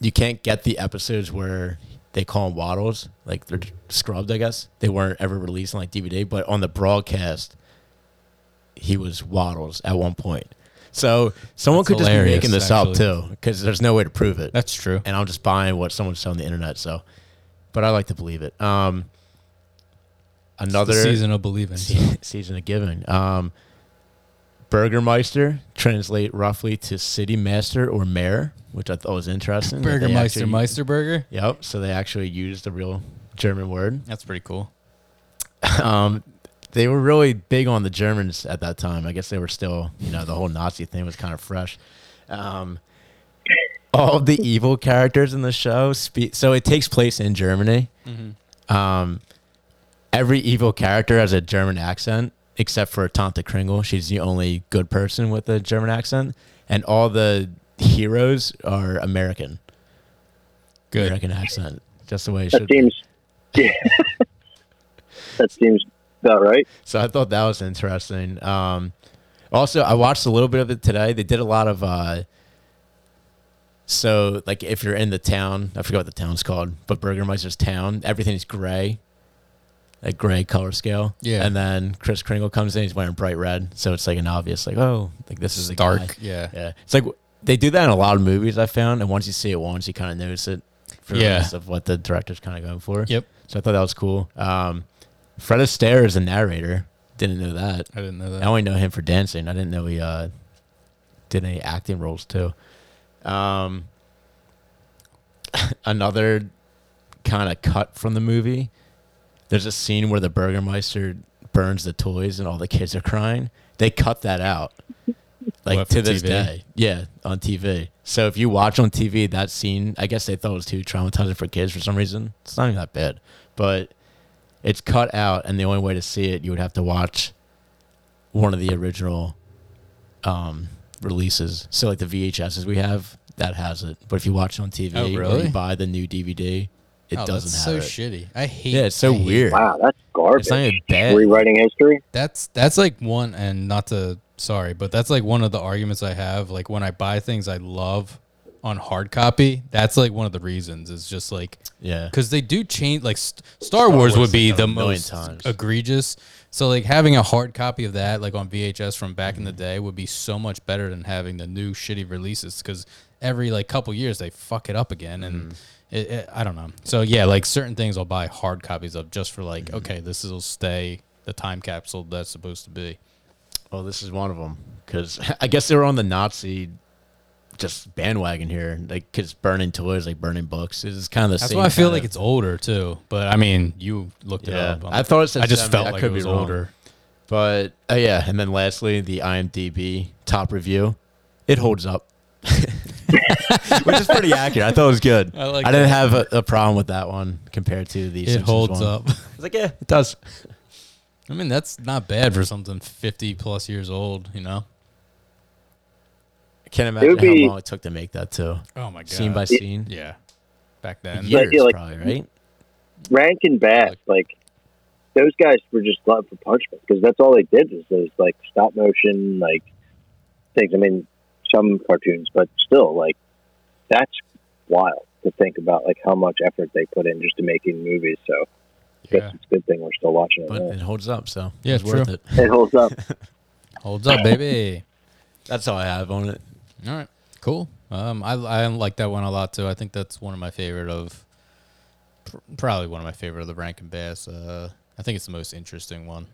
you can't get the episodes where they call them Waddles, like they're scrubbed. I guess they weren't ever released on like DVD, but on the broadcast, he was Waddles at one point. So someone That's could just be making this up too, because there's no way to prove it that's true. and I'm just buying what someone's said on the internet. So, but I like to believe it. Um, another season of believing. so. season of giving. Um, Burgermeister translate roughly to city master or mayor, which I thought was interesting. that they Burgermeister, actually- Meisterburger. Yep. So they actually used the real German word. That's pretty cool. Um, they were really big on the Germans at that time. I guess they were still, you know, the whole Nazi thing was kind of fresh. Um, all of the evil characters in the show speak. So it takes place in Germany. Um, every evil character has a German accent, except for Tante Kringle. She's the only good person with a German accent, and all the heroes are American. Good. American accent, just the way it should. That be. seems, yeah, that seems about right. So I thought that was interesting. Um, also, I watched a little bit of it today. They did a lot of. Uh, so, like, if you're in the town, I forget what the town's called, but Burgermeister's town, everything's gray, like gray color scale. Yeah. And then Chris Kringle comes in, he's wearing bright red, so it's like an obvious, like, oh, like this is Dark. guy. Yeah. Yeah, it's like they do that in a lot of movies. I found, and once you see it once, you kind of notice it for the Yeah. rest of what the director's kind of going for. Yep. So I thought that was cool. Um, Fred Astaire is a narrator. Didn't know that. I didn't know that. I only know him for dancing. I didn't know he uh, did any acting roles too. Um, another kind of cut from the movie. There's a scene where the Burgermeister burns the toys and all the kids are crying. They cut that out, like What, to this TV? day. Yeah, on TV. So if you watch on TV that scene, I guess they thought it was too traumatizing for kids for some reason. It's not even that bad, but it's cut out, and the only way to see it, you would have to watch one of the original um, releases. So like the VHSs we have, that has it. But if you watch it on TV Oh, or really? you buy the new DVD, it oh, doesn't that's have so it. shitty. I hate. Yeah, it's so I hate weird. Wow, that's garbage. It's not even bad. Rewriting history. That's that's like one, and not to sorry, but that's like one of the arguments I have. Like when I buy things I love on hard copy, that's like one of the reasons. Is just like Yeah. because they do change. Like St- Star, Wars, Wars would be the million most times. egregious. So like having a hard copy of that, like on VHS from back in the Mm-hmm. day, would be so much better than having the new shitty releases. Because every like couple years they fuck it up again, and Mm-hmm. It, it, I don't know. So yeah, like certain things I'll buy hard copies of just for Mm-hmm. like, okay, this will stay the time capsule that's supposed to be. Well, this is one of them because I guess they were on the Nazi just bandwagon here, like because burning toys, like burning books, is kind of the That's same. why I feel kind like it's older too. But I mean, you looked it up. I thought it said I just 70. felt I like could it be was wrong. older. But uh, yeah, and then lastly, the IMDb top review, it holds up, which is pretty accurate. I thought it was good. I like I didn't that. have a, a problem with that one compared to the. It Simpsons holds one. up. I was like, yeah, it does. I mean, that's not bad for something 50 plus years old, you know? I can't imagine would how long it took to make that too. Oh my god. Scene by scene, Yeah. Back then. Yeah. years like- probably, right? Rankin Bass, like those guys were just glutton for punishment because that's all they did was those like stop motion like things. I mean, some cartoons, but still, like that's wild to think about like how much effort they put in just to making movies. So I guess Yeah. it's a good thing we're still watching it. But now. it holds up, so Yeah, it's worth it. It holds up. Holds up, baby. That's all I have on it. All right. Cool. Um, I, I like that one a lot too. I think that's one of my favorite of, pr- probably one of my favorite of the Rankin Bass. Uh, I think it's the most interesting one.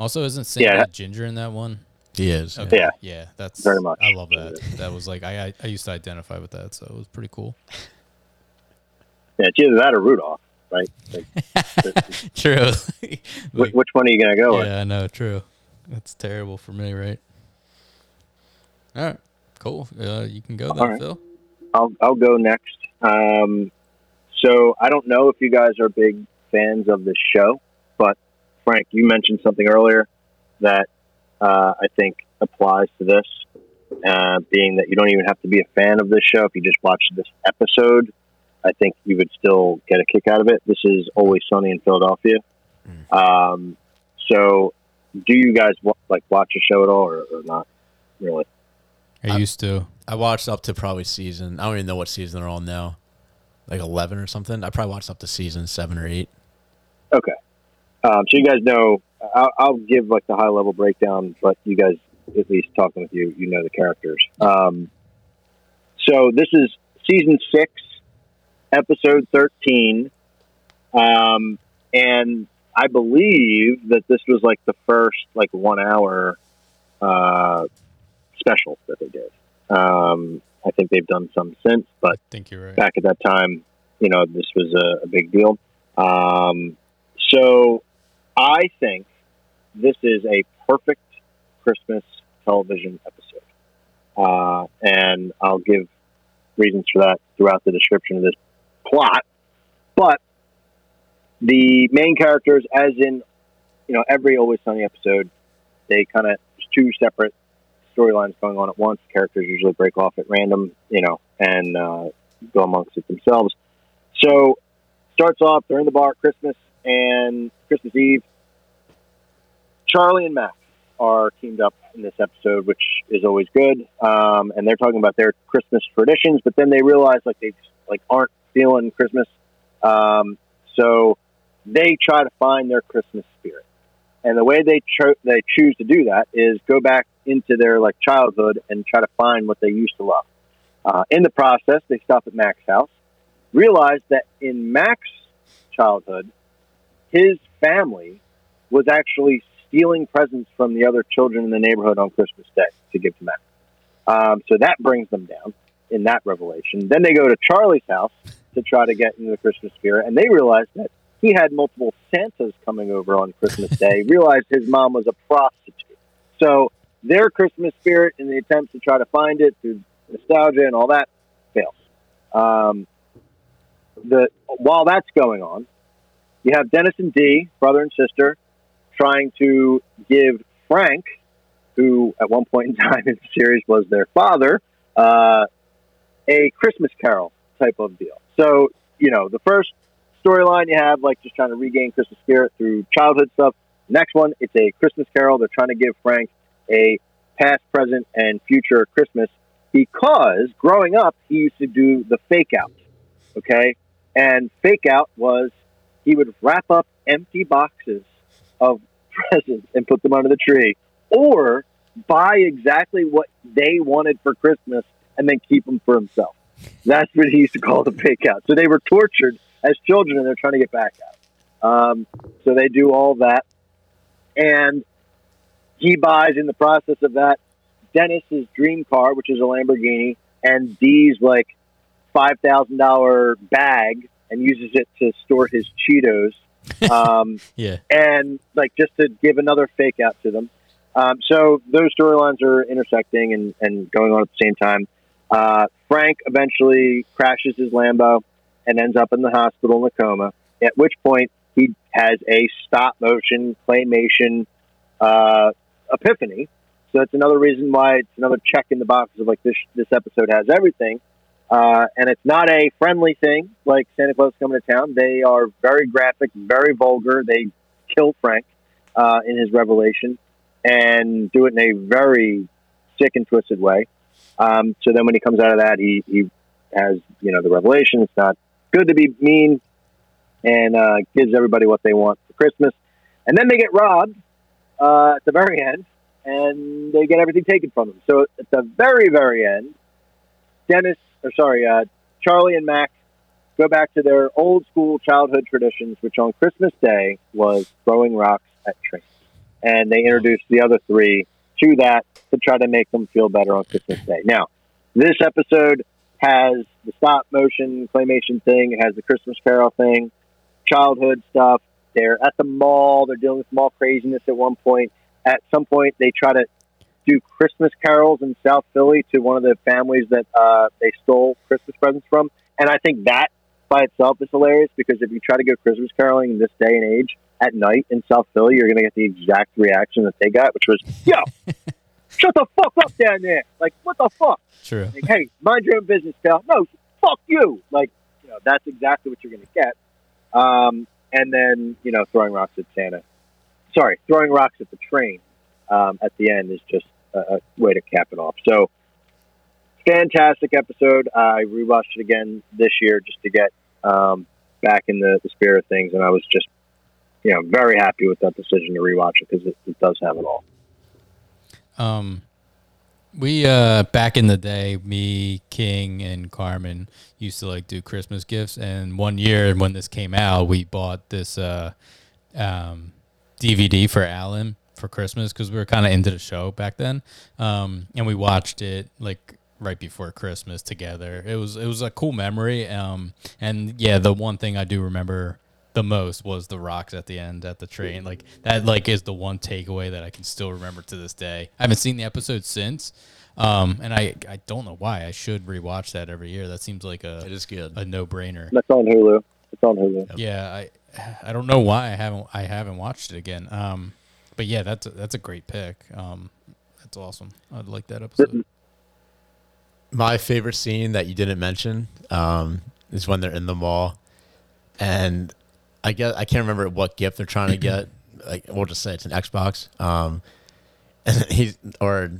Also, isn't Sam Yeah. Ginger in that one? He is. Okay. Yeah. Yeah, that's Very much. I love that. That was like I, I I used to identify with that, so it was pretty cool. Yeah, it's either that or Rudolph, right? Like, True. wh- which one are you gonna go with? yeah, I know. True. That's terrible for me, right? All right. Cool. Uh, you can go then, All right. Phil. I'll I'll go next. Um, so I don't know if you guys are big fans of this show, but Frank, you mentioned something earlier that uh, I think applies to this, uh, being that you don't even have to be a fan of this show. If you just watch this episode, I think you would still get a kick out of it. This is Always Sunny in Philadelphia. Um, so, do you guys wa- like watch a show at all, or, or not really? I used to. I watched up to probably season. I don't even know what season they're on now. Like eleven or something. I probably watched up to season seven or eight. Okay. Um, so you guys know, I'll, I'll give like the high level breakdown, but you guys, at least talking with you, you know the characters. Um, so this is season six, episode 13. Um, and I believe that this was like the first like one hour, uh, special that they did. Um, I think they've done some since, but I think you're right. back at that time, you know, this was a, a big deal. Um, so I think this is a perfect Christmas television episode. Uh, and I'll give reasons for that throughout the description of this plot. But the main characters, as in, you know, every Always Sunny episode, they kind of, two separate storylines going on at once. Characters usually break off at random, you know, and uh, go amongst it themselves. So starts off, they're in the bar at Christmas and Christmas Eve. Charlie and Max are teamed up in this episode, which is always good. Um, and they're talking about their Christmas traditions, but then they realize like they like aren't feeling Christmas. Um, so they try to find their Christmas spirit. And the way they cho- they choose to do that is go back into their like childhood and try to find what they used to love. Uh, in the process, they stop at Mac's house, realize that in Mac's childhood, his family was actually stealing presents from the other children in the neighborhood on Christmas Day to give to Mac. Um, so that brings them down in that revelation. Then they go to Charlie's house to try to get into the Christmas spirit, and they realize that he had multiple Santas coming over on Christmas Day. realized his mom was a prostitute. So their Christmas spirit, in the attempt to try to find it through nostalgia and all that, fails. Um, the while that's going on, you have Dennis and Dee, brother and sister, trying to give Frank, who at one point in time in the series was their father, uh, a Christmas Carol type of deal. So, you know, the first storyline you have, like just trying to regain Christmas spirit through childhood stuff. Next one, it's a Christmas Carol. They're trying to give Frank a past, present, and future Christmas because growing up, he used to do the fake out. Okay. And fake out was he would wrap up empty boxes of presents and put them under the tree or buy exactly what they wanted for Christmas and then keep them for himself. That's what he used to call the fake out. So they were tortured as children and they're trying to get back out. Um, so they do all that. And he buys in the process of that Dennis's dream car, which is a Lamborghini, and Dee's like five thousand dollar bag and uses it to store his Cheetos. Um, Yeah. and like just to give another fake out to them. Um, so those storylines are intersecting and, and going on at the same time. Uh, Frank eventually crashes his Lambo and ends up in the hospital in a coma. At which point he has a stop motion claymation uh, epiphany. So that's another reason why it's another check in the box of like this. This episode has everything, uh, and it's not a friendly thing like Santa Claus coming to town. They are very graphic, very vulgar. They kill Frank uh, in his revelation and do it in a very sick and twisted way. Um, so then when he comes out of that, he, he has, you know, the revelation. It's not good to be mean and uh, gives everybody what they want for Christmas. And then they get robbed uh, at the very end and they get everything taken from them. So at the very, very end, Dennis, or sorry, uh, Charlie and Mac go back to their old school childhood traditions, which on Christmas Day was throwing rocks at trains. And they introduced the other three to that to try to make them feel better on Christmas Day. Now, this episode has the stop motion claymation thing, it has the Christmas Carol thing, childhood stuff. They're at the mall, they're dealing with mall craziness at one point. At some point, they try to do Christmas carols in South Philly to one of the families that uh, they stole Christmas presents from. And I think that by itself is hilarious because if you try to go Christmas caroling in this day and age at night in South Philly, you're going to get the exact reaction that they got, which was, yo, shut the fuck up down there. Like, what the fuck? True. Like, hey, mind your own business, pal. No, fuck you. Like, you know, that's exactly what you're going to get. Um, and then, you know, throwing rocks at Santa. Sorry, throwing rocks at the train um, at the end is just a, a way to cap it off. So, fantastic episode. I rewatched it again this year just to get um, back in the, the spirit of things, and I was just, you know, very happy with that decision to rewatch it because it, it does have it all. Um, we uh back in the day, me, King, and Carmen used to like do Christmas gifts. And one year when this came out, we bought this uh um DVD for Alan for Christmas because we were kind of into the show back then. Um, and we watched it like right before Christmas together. It was it was a cool memory. Um, and yeah, the one thing I do remember the most was the rocks at the end at the train. Like that like is the one takeaway that I can still remember to this day. I haven't seen the episode since. Um, and I I don't know why I should rewatch that every year. That seems like a It is good. a no brainer. That's on Hulu. It's on Hulu. Yeah, I I don't know why I haven't I haven't watched it again. Um, but yeah, that's a, that's a great pick. Um, that's awesome. I'd like that episode. My favorite scene that you didn't mention um, is when they're in the mall, and I guess I can't remember what gift they're trying to get. Like we'll just say it's an Xbox. Um, and he's or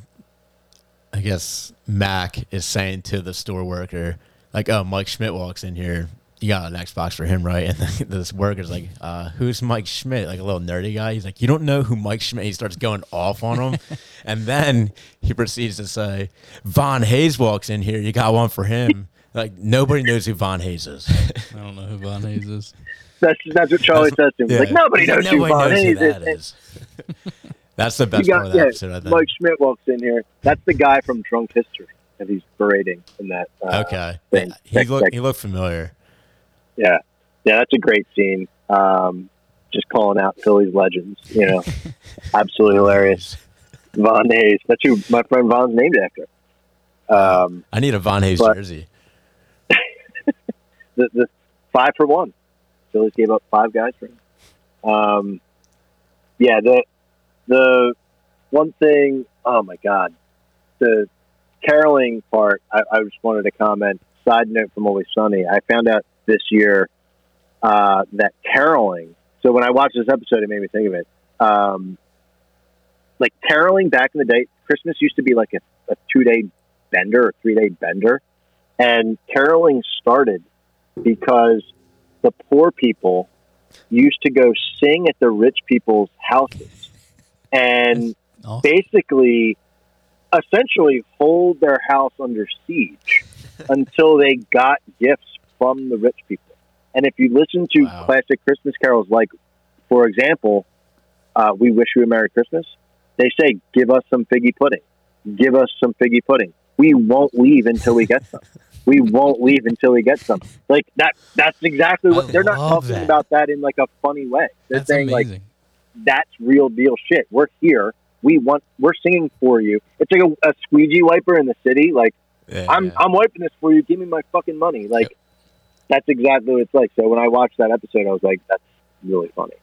I guess Mac is saying to the store worker, like, "Oh, Mike Schmidt walks in here. You got an Xbox for him, right?" And then this worker's like, uh, "Who's Mike Schmidt?" Like a little nerdy guy. He's like, "You don't know who Mike Schmidt?" He starts going off on him, and then he proceeds to say, "Von Hayes walks in here. You got one for him." Like nobody knows who Von Hayes is. I don't know who Von Hayes is. That's that's what Charlie says to him. He's Like nobody knows who Von knows who Hayes that is. is. That's the You best part got of the yeah, episode. I think. Mike Schmidt walks in here. That's the guy from Drunk History that he's berating in that. Uh, okay, thing. he looked he looked familiar. Yeah, yeah, that's a great scene. Um, just calling out Philly's legends. You know, absolutely hilarious. Von Hayes. That's who my friend Von's named after. Um, I need a Von Hayes But- jersey. the, the five for one. Phillies gave up five guys for him. Um, yeah, the the one thing. Oh my God, the caroling part. I, I just wanted to comment. Side note from Always Sunny. I found out this year uh, that caroling. So when I watched this episode, it made me think of it. Um, like caroling back in the day, Christmas used to be like a, a two day bender or three day bender, and caroling started because the poor people used to go sing at the rich people's houses and Awesome. basically essentially hold their house under siege until they got gifts from the rich people. And if you listen to Wow. classic Christmas carols, like, for example, uh, We Wish You a Merry Christmas, they say, Give us some figgy pudding. Give us some figgy pudding. We won't leave until we get some. We won't leave until we get some. Like that. That's exactly what I they're not talking that. about that in like a funny way. They're That's saying like that's real deal shit. We're here. We want. We're singing for you. It's like a, a squeegee wiper in the city. Like Yeah, I'm. yeah. I'm wiping this for you. Give me my fucking money. Like that's exactly what it's like. So when I watched that episode, I was like, that's really funny.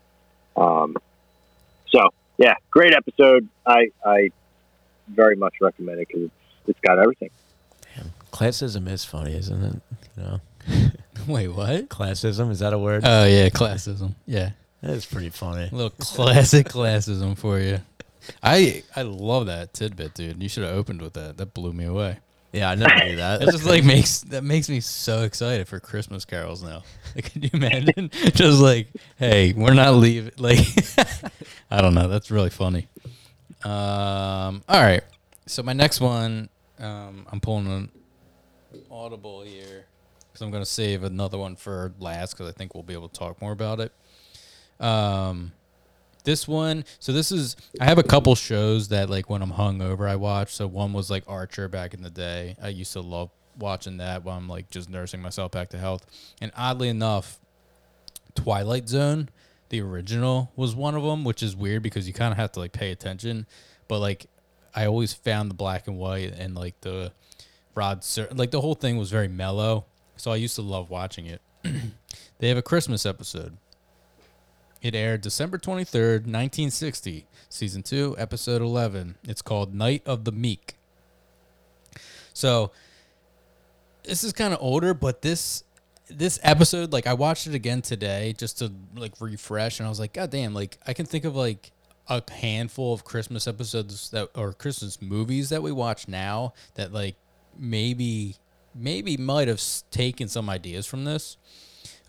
Um. So yeah, great episode. I I very much recommend it because it's, it's got everything. Classism is funny, isn't it? You know, Wait, what? classism is that a word? Oh yeah, classism. Yeah, that is pretty funny. a little classic classism for you. I I love that tidbit, dude. You should have opened with that. That blew me away. Yeah, I never knew that. It just like makes that makes me so excited for Christmas carols now. Like, can you imagine? just like, hey, we're not leaving. Like, I don't know. That's really funny. Um. All right. So my next one, um, I'm pulling an audible here because I'm gonna save another one for last because I think we'll be able to talk more about it. Um, this one, so this is I have a couple shows that like when I'm hungover I watch. So one was like Archer back in the day. I used to love watching that while I'm like just nursing myself back to health. And oddly enough, Twilight Zone, the original, was one of them, which is weird because you kind of have to like pay attention. But like, I always found the black and white and like the Rod, like the whole thing was very mellow. So I used to love watching it. they have a Christmas episode. It aired December 23rd, 1960, season 2, episode 11. It's called Night of the Meek. So this is kind of older, but this this episode, like I watched it again today just to like refresh, and I was like, God damn, like I can think of like a handful of Christmas episodes that or Christmas movies that we watch now that like maybe maybe might have taken some ideas from this.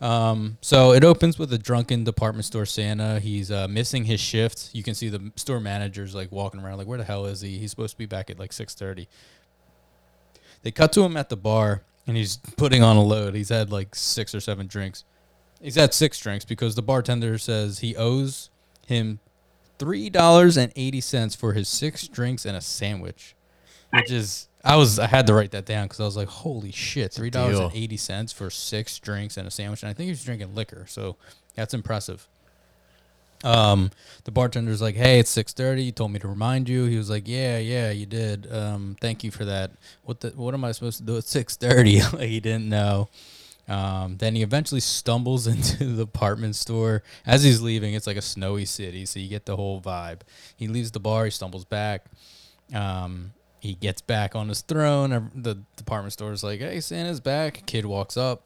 Um, so it opens with a drunken department store Santa. He's uh, missing his shift. You can see the store manager's like walking around, like, where the hell is he? He's supposed to be back at like six thirty. They cut to him at the bar, and he's putting on a load. He's had like six or seven drinks. He's had six drinks because the bartender says he owes him three dollars and eighty cents for his six drinks and a sandwich, which is I was I had to write that down because I was like, holy shit, three dollars and eighty cents for six drinks and a sandwich, and I think he was drinking liquor, so that's impressive. Um, the bartender's like, "Hey, it's six thirty. You told me to remind you." He was like, "Yeah, yeah, you did. Um, thank you for that. What the? What am I supposed to do at six thirty? like he didn't know." Um, then he eventually stumbles into the apartment store. As he's leaving, it's like a snowy city, so you get the whole vibe. He leaves the bar. He stumbles back. Um, he gets back on his throne. The department store is like, "Hey, Santa's back." Kid walks up.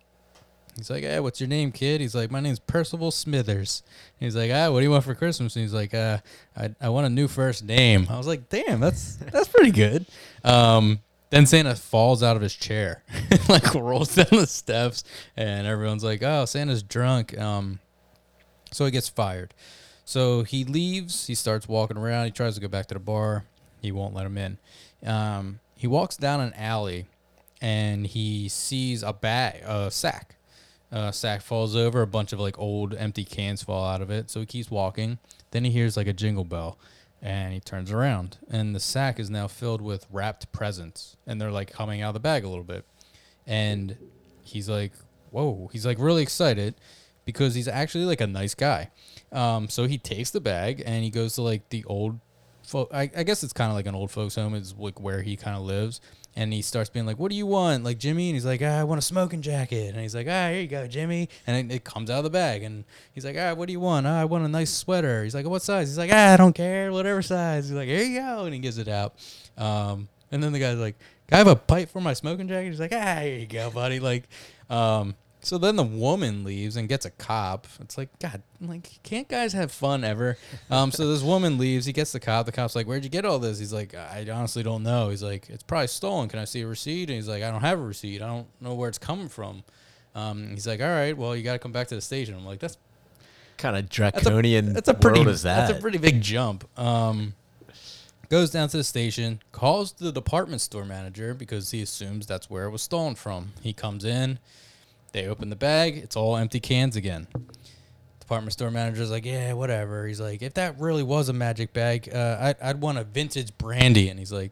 He's like, "Hey, what's your name, kid?" He's like, "My name's Percival Smithers." He's like, "Ah, what do you want for Christmas?" And he's like, "Uh, I, I want a new first name." I was like, "Damn, that's that's pretty good." Um, then Santa falls out of his chair, like rolls down the steps, and everyone's like, "Oh, Santa's drunk." Um, so he gets fired. So he leaves. He starts walking around. He tries to go back to the bar. He won't let him in. Um, he walks down an alley, and he sees a bag, a sack. A sack falls over. A bunch of like old empty cans fall out of it. So he keeps walking. Then he hears like a jingle bell, and he turns around, and the sack is now filled with wrapped presents, and they're like coming out of the bag a little bit. And he's like, "Whoa!" He's like really excited because he's actually like a nice guy. Um, so he takes the bag and he goes to like the old I, I guess it's kind of like an old folks home is like where he kind of lives. And he starts being like what do you want? Like jimmy? And he's like ah, i want a smoking jacket. And he's like ah here you go jimmy. And it, it comes out of the bag. And he's like ah what do you want? Ah, i want a nice sweater. He's like what size? He's like ah i don't care. Whatever size. He's like here you go. And he gives it out. Um, and then the guy's like i have a pipe for my smoking jacket. He's like ah here you go buddy. Like um, so then the woman leaves and gets a cop. It's like, God, like, can't guys have fun ever? Um, so this woman leaves. He gets the cop. The cop's like, Where'd you get all this? He's like, I honestly don't know. He's like, It's probably stolen. Can I see a receipt? And he's like, I don't have a receipt. I don't know where it's coming from. Um, he's like, All right, well, you got to come back to the station. I'm like, That's kind of that's a, draconian that's a pretty world is that? That's a pretty big jump. Um, goes down to the station, calls the department store manager because he assumes that's where it was stolen from. He comes in, they open the bag, it's all empty cans again. Department store manager's like, yeah, whatever. He's like, if that really was a magic bag, uh, I'd, I'd want a vintage brandy. And he's like,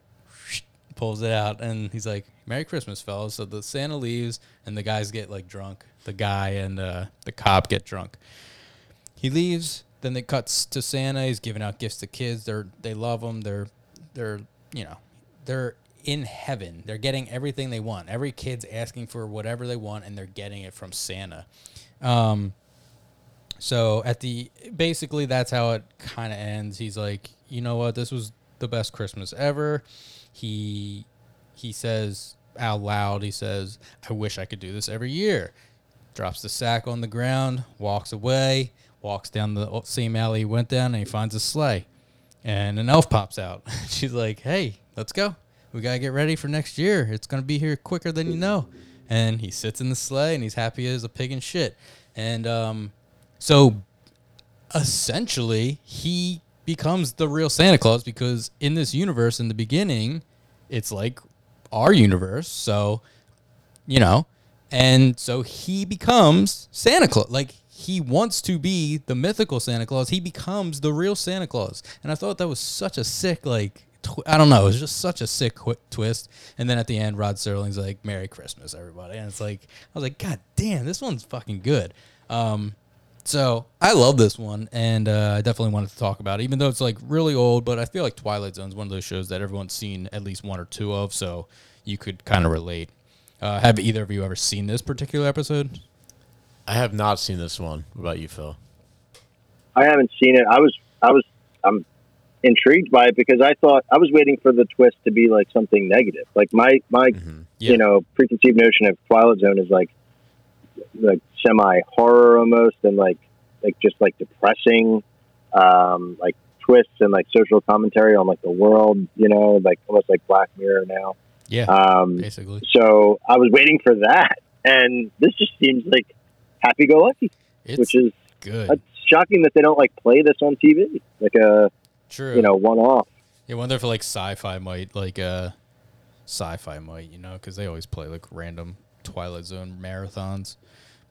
pulls it out, and he's like, "Merry Christmas, fellas." So the Santa leaves, and the guys get like drunk. The guy and uh, the cop get drunk. He leaves. Then it cuts to Santa. He's giving out gifts to kids. They're they love him. They're they're you know they're in heaven. They're getting everything they want. Every kid's asking for whatever they want, and they're getting it from Santa. Um, so at the basically that's how it kind of ends. He's like, you know what, this was the best Christmas ever. He he says out loud, he says, I wish I could do this every year. Drops the sack on the ground, walks away, walks down the same alley he went down, and he finds a sleigh. And an elf pops out. She's like, Hey, let's go. We gotta get ready for next year. It's gonna be here quicker than you know. And he sits in the sleigh and he's happy as a pig in shit. And um, so essentially he becomes the real Santa Claus because in this universe in the beginning it's like our universe so you know and so he becomes Santa Claus like he wants to be the mythical Santa Claus he becomes the real Santa Claus and I thought that was such a sick like tw- I don't know it was just such a sick qu- twist and then at the end Rod Serling's like Merry Christmas everybody and it's like I was like god damn this one's fucking good um so I love this one, and uh, I definitely wanted to talk about it, even though it's like really old. But I feel like Twilight Zone is one of those shows that everyone's seen at least one or two of, so you could kind of relate. Uh, have either of you ever seen this particular episode? I have not seen this one. What about you, Phil? I haven't seen it. I was I was I'm intrigued by it because I thought I was waiting for the twist to be like something negative. Like my my Yeah. you know preconceived notion of Twilight Zone is like like semi horror almost and like like just like depressing um like twists and like social commentary on like the world you know like almost like black mirror now Yeah, um basically. so i was waiting for that and this just seems like happy-go-lucky which is good. it's shocking that they don't like play this on tv like a True. you know one-off I wonder if like sci-fi might like uh, sci-fi might you know because they always play like random Twilight Zone marathons,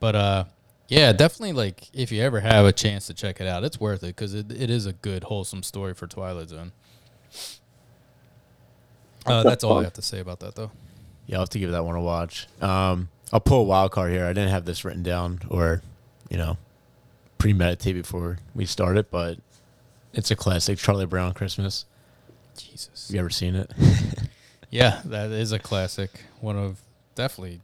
but uh, yeah, definitely like if you ever have a chance to check it out, it's worth it because it, it is a good wholesome story for Twilight Zone. Uh, that's all I have to say about that though. Yeah, I'll have to give that one a watch. Um, I'll pull a wild card here. I didn't have this written down or, you know, premeditate before we started, but it's a classic Charlie Brown Christmas. Jesus. You ever seen it? Yeah, that is a classic. One of definitely,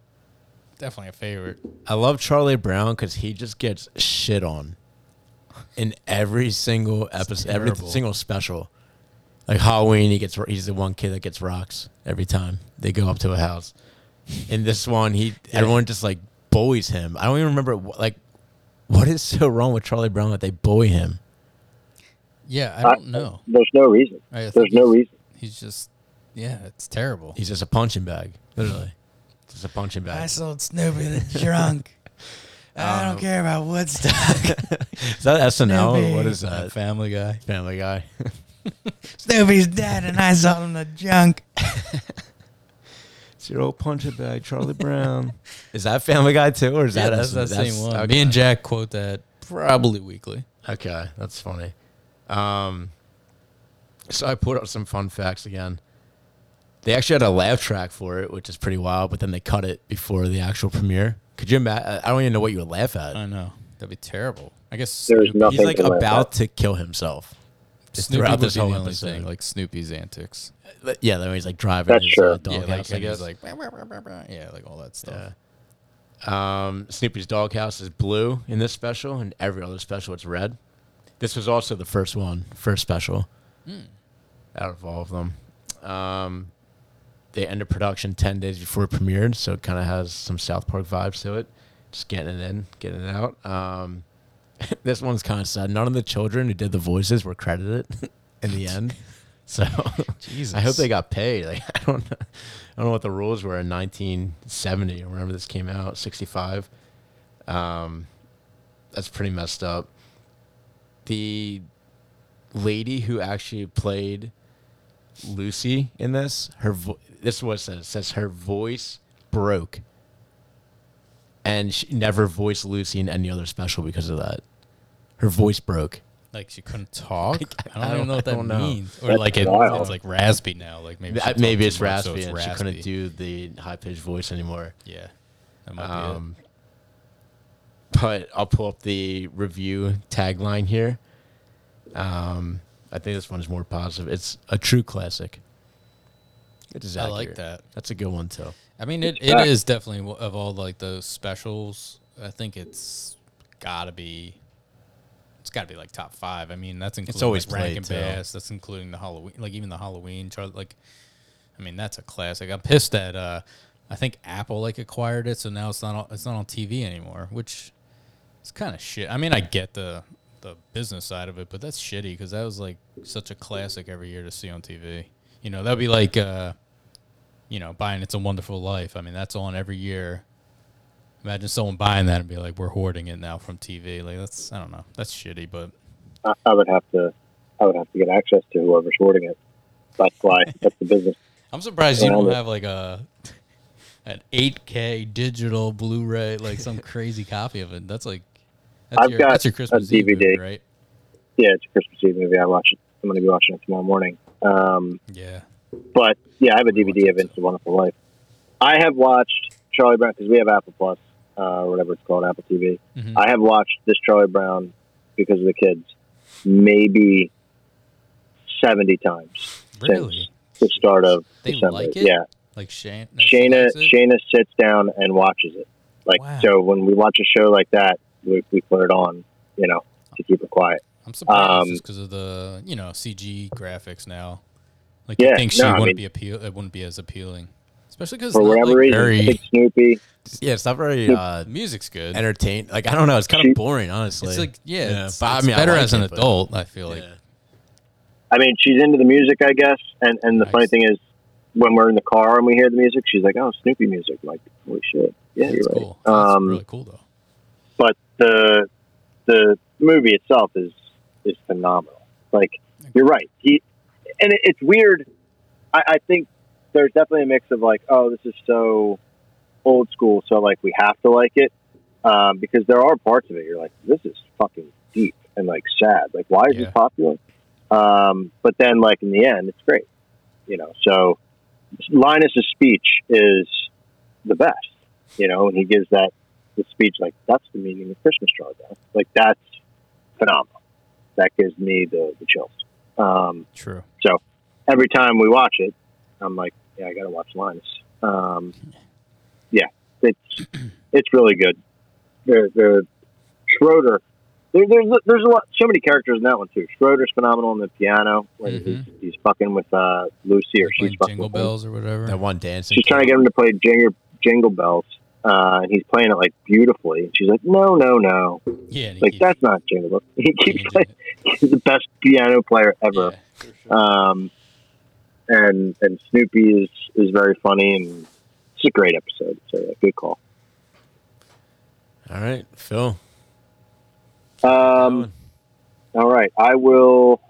definitely a favorite. I love Charlie Brown because he just gets shit on in every single episode, every single special. Like Halloween, he gets he's the one kid that gets rocks every time they go up to a house. In this one, he everyone just like bullies him. I don't even remember like what is so wrong with Charlie Brown that they bully him. Yeah, I uh, don't know. there's no reason I there's no reason He's just, yeah, it's terrible. He's just a punching bag, literally, just a punching bag. I sold Snoopy the drunk. I don't um, care about Woodstock. Is that SNL? or What is that? Uh, Family Guy. Family Guy. Snoopy's dead, and I sold him the junk. It's your old punching bag, Charlie Brown. is that Family Guy too, or is Yeah, that that's that that's- same one. okay. Me and Jack quote that probably weekly. Okay, that's funny. Um, so I put up some fun facts again. They actually had a laugh track for it, which is pretty wild. But then they cut it before the actual premiere. Could you imagine? I don't even know what you would laugh at. I know that'd be terrible. I guess There's Snoopy- He's like to about to kill himself. Just Snoopy throughout this whole the episode. thing, like Snoopy's antics. yeah, then he's like driving That's his true. uh, Yeah, like, I guess. like, yeah, like all that stuff. Yeah. Um, Snoopy's doghouse is blue in this special, and every other special it's red. This was also the first one, first special out of all of them. Um, they ended production ten days before it premiered, so it kind of has some South Park vibes to it. Just getting it in, getting it out. Um, this one's kind of sad. None of the children who did the voices were credited in the end. So I hope they got paid. Like I don't, know, I don't know what the rules were in 1970 or whenever this came out, 65. Um, that's pretty messed up. The lady who actually played Lucy in this, her vo- this is what it says. It says her voice broke, and she never voiced Lucy in any other special because of that. Her voice broke. Like she couldn't talk. I don't, I even don't- know what I that don't know. means. Or That's like it, wild. it's like raspy now. Like maybe she Uh, talked Maybe too it's much, raspy, so it's and she couldn't do the high pitched voice anymore. Yeah, that might be Um, but I'll pull up the review tagline here. Um, I think this one's more positive. It's a true classic. It is it. I like that. That's a good one too. I mean, it, it fact. is definitely one- of all like those specials. I think it's gotta be. It's gotta be like top five. I mean, that's including always like Rankin. Bass. That's including the Halloween, like even the Halloween. Char- like, I mean, that's a classic. I'm pissed that uh, I think Apple like acquired it, so now it's not on, it's not on TV anymore, which it's kind of shit. I mean, I get the the business side of it, but that's shitty because that was like such a classic every year to see on TV. You know, that'd be like. Uh, you know, buying It's a Wonderful Life. I mean, that's on every year. Imagine someone buying that and be like, we're hoarding it now from TV. Like, that's, I don't know. That's shitty, but I, I would have to, I would have to get access to whoever's hoarding it. That's why. That's the business. I'm surprised you don't have like a, an 8K digital Blu ray, like some crazy copy of it. That's like, that's, I've your, got that's your Christmas a Eve movie, DVD. right? Yeah, it's a Christmas Eve movie. I watch it. I'm going to be watching it tomorrow morning. Um, Yeah. but yeah, I have a DVD of It's a Wonderful Life. I have watched Charlie Brown because we have Apple Plus, uh, or whatever it's called, Apple TV. Mhm. I have watched this Charlie Brown because of the kids, maybe seventy times Really? since the start of They December. like it? Yeah, Like Shane? Shayna? Shayna sits down and watches it. Like Wow. so, when we watch a show like that, we, we put it on, you know, to keep it quiet. I'm surprised um, just because of the, you know, CG graphics now. Like, Yeah, you think she no, I wouldn't mean- be appeal, it wouldn't be as appealing. Especially because For whatever reason, I very, think Snoopy. Yeah, it's not very uh, music's good. entertained. Like I don't know, it's kind of boring, honestly. It's like yeah, Yeah, it's, but I it's mean, I better like as an it, but- adult. I feel like Yeah. I mean, she's into the music, I guess. And and the funny thing is, when we're in the car and we hear the music, she's like, "Oh, Snoopy music!" I'm like, holy shit, yeah, that's you're right. cool. That's Um, really cool though. But the the movie itself is is phenomenal. Like you're right. He and it, it's weird. I, I think there's definitely a mix of like, oh, this is so old school, so like we have to like it um, because there are parts of it you're like, this is fucking deep and like sad. Like, why is Yeah. this popular? Um, but then like in the end, it's great. You know, so Linus's speech is the best. You know, and he gives that the speech like that's the meaning of Christmas Charlie Brown. Like that's phenomenal. That gives me the, the chills. Um, True. so every time we watch it, I'm like, yeah, I got to watch Linus. Um, yeah, it's it's really good. The the Schroeder. There, there's there's a lot, so many characters in that one too. Schroeder's phenomenal on the piano when Mhm. he's, he's fucking with uh, Lucy or she's fucking Jingle with him. Bells or whatever. that one dancing. She's trying to get him to play Jingle Jingle Bells, uh, and he's playing it like beautifully. And she's like, no, no, no, yeah, like keeps that's not Jingle Bells. He keeps changing playing. He's the best piano player ever. Yeah. Um, and and Snoopy is is very funny and it's a great episode. So yeah, good call. All right, Phil. Um, all right, I will.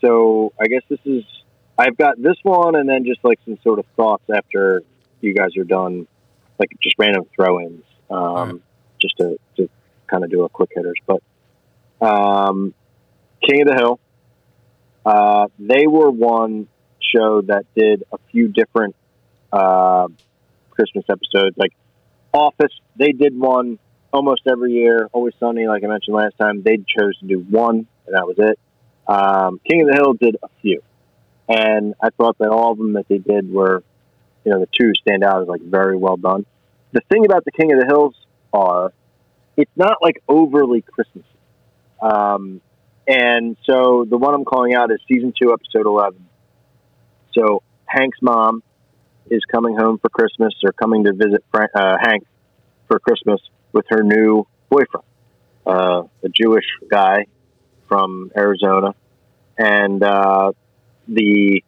So I guess this is I've got this one, and then just like some sort of thoughts after you guys are done, like just random throw-ins, um, right. just to to kind of do a quick hitters. But um, King of the Hill, uh, they were one show that did a few different uh, Christmas episodes, like Office. They did one almost every year. Always Sunny, like I mentioned last time, they chose to do one, and that was it. Um, King of the Hill did a few, and I thought that all of them that they did were, you know, the two stand out as like very well done. The thing about the King of the Hills are, it's not like overly Christmassy. Um, and so the one I'm calling out is season two, episode 11. So Hank's mom is coming home for Christmas or coming to visit Frank, uh, Hank for Christmas with her new boyfriend, uh, a Jewish guy from Arizona. And uh, the,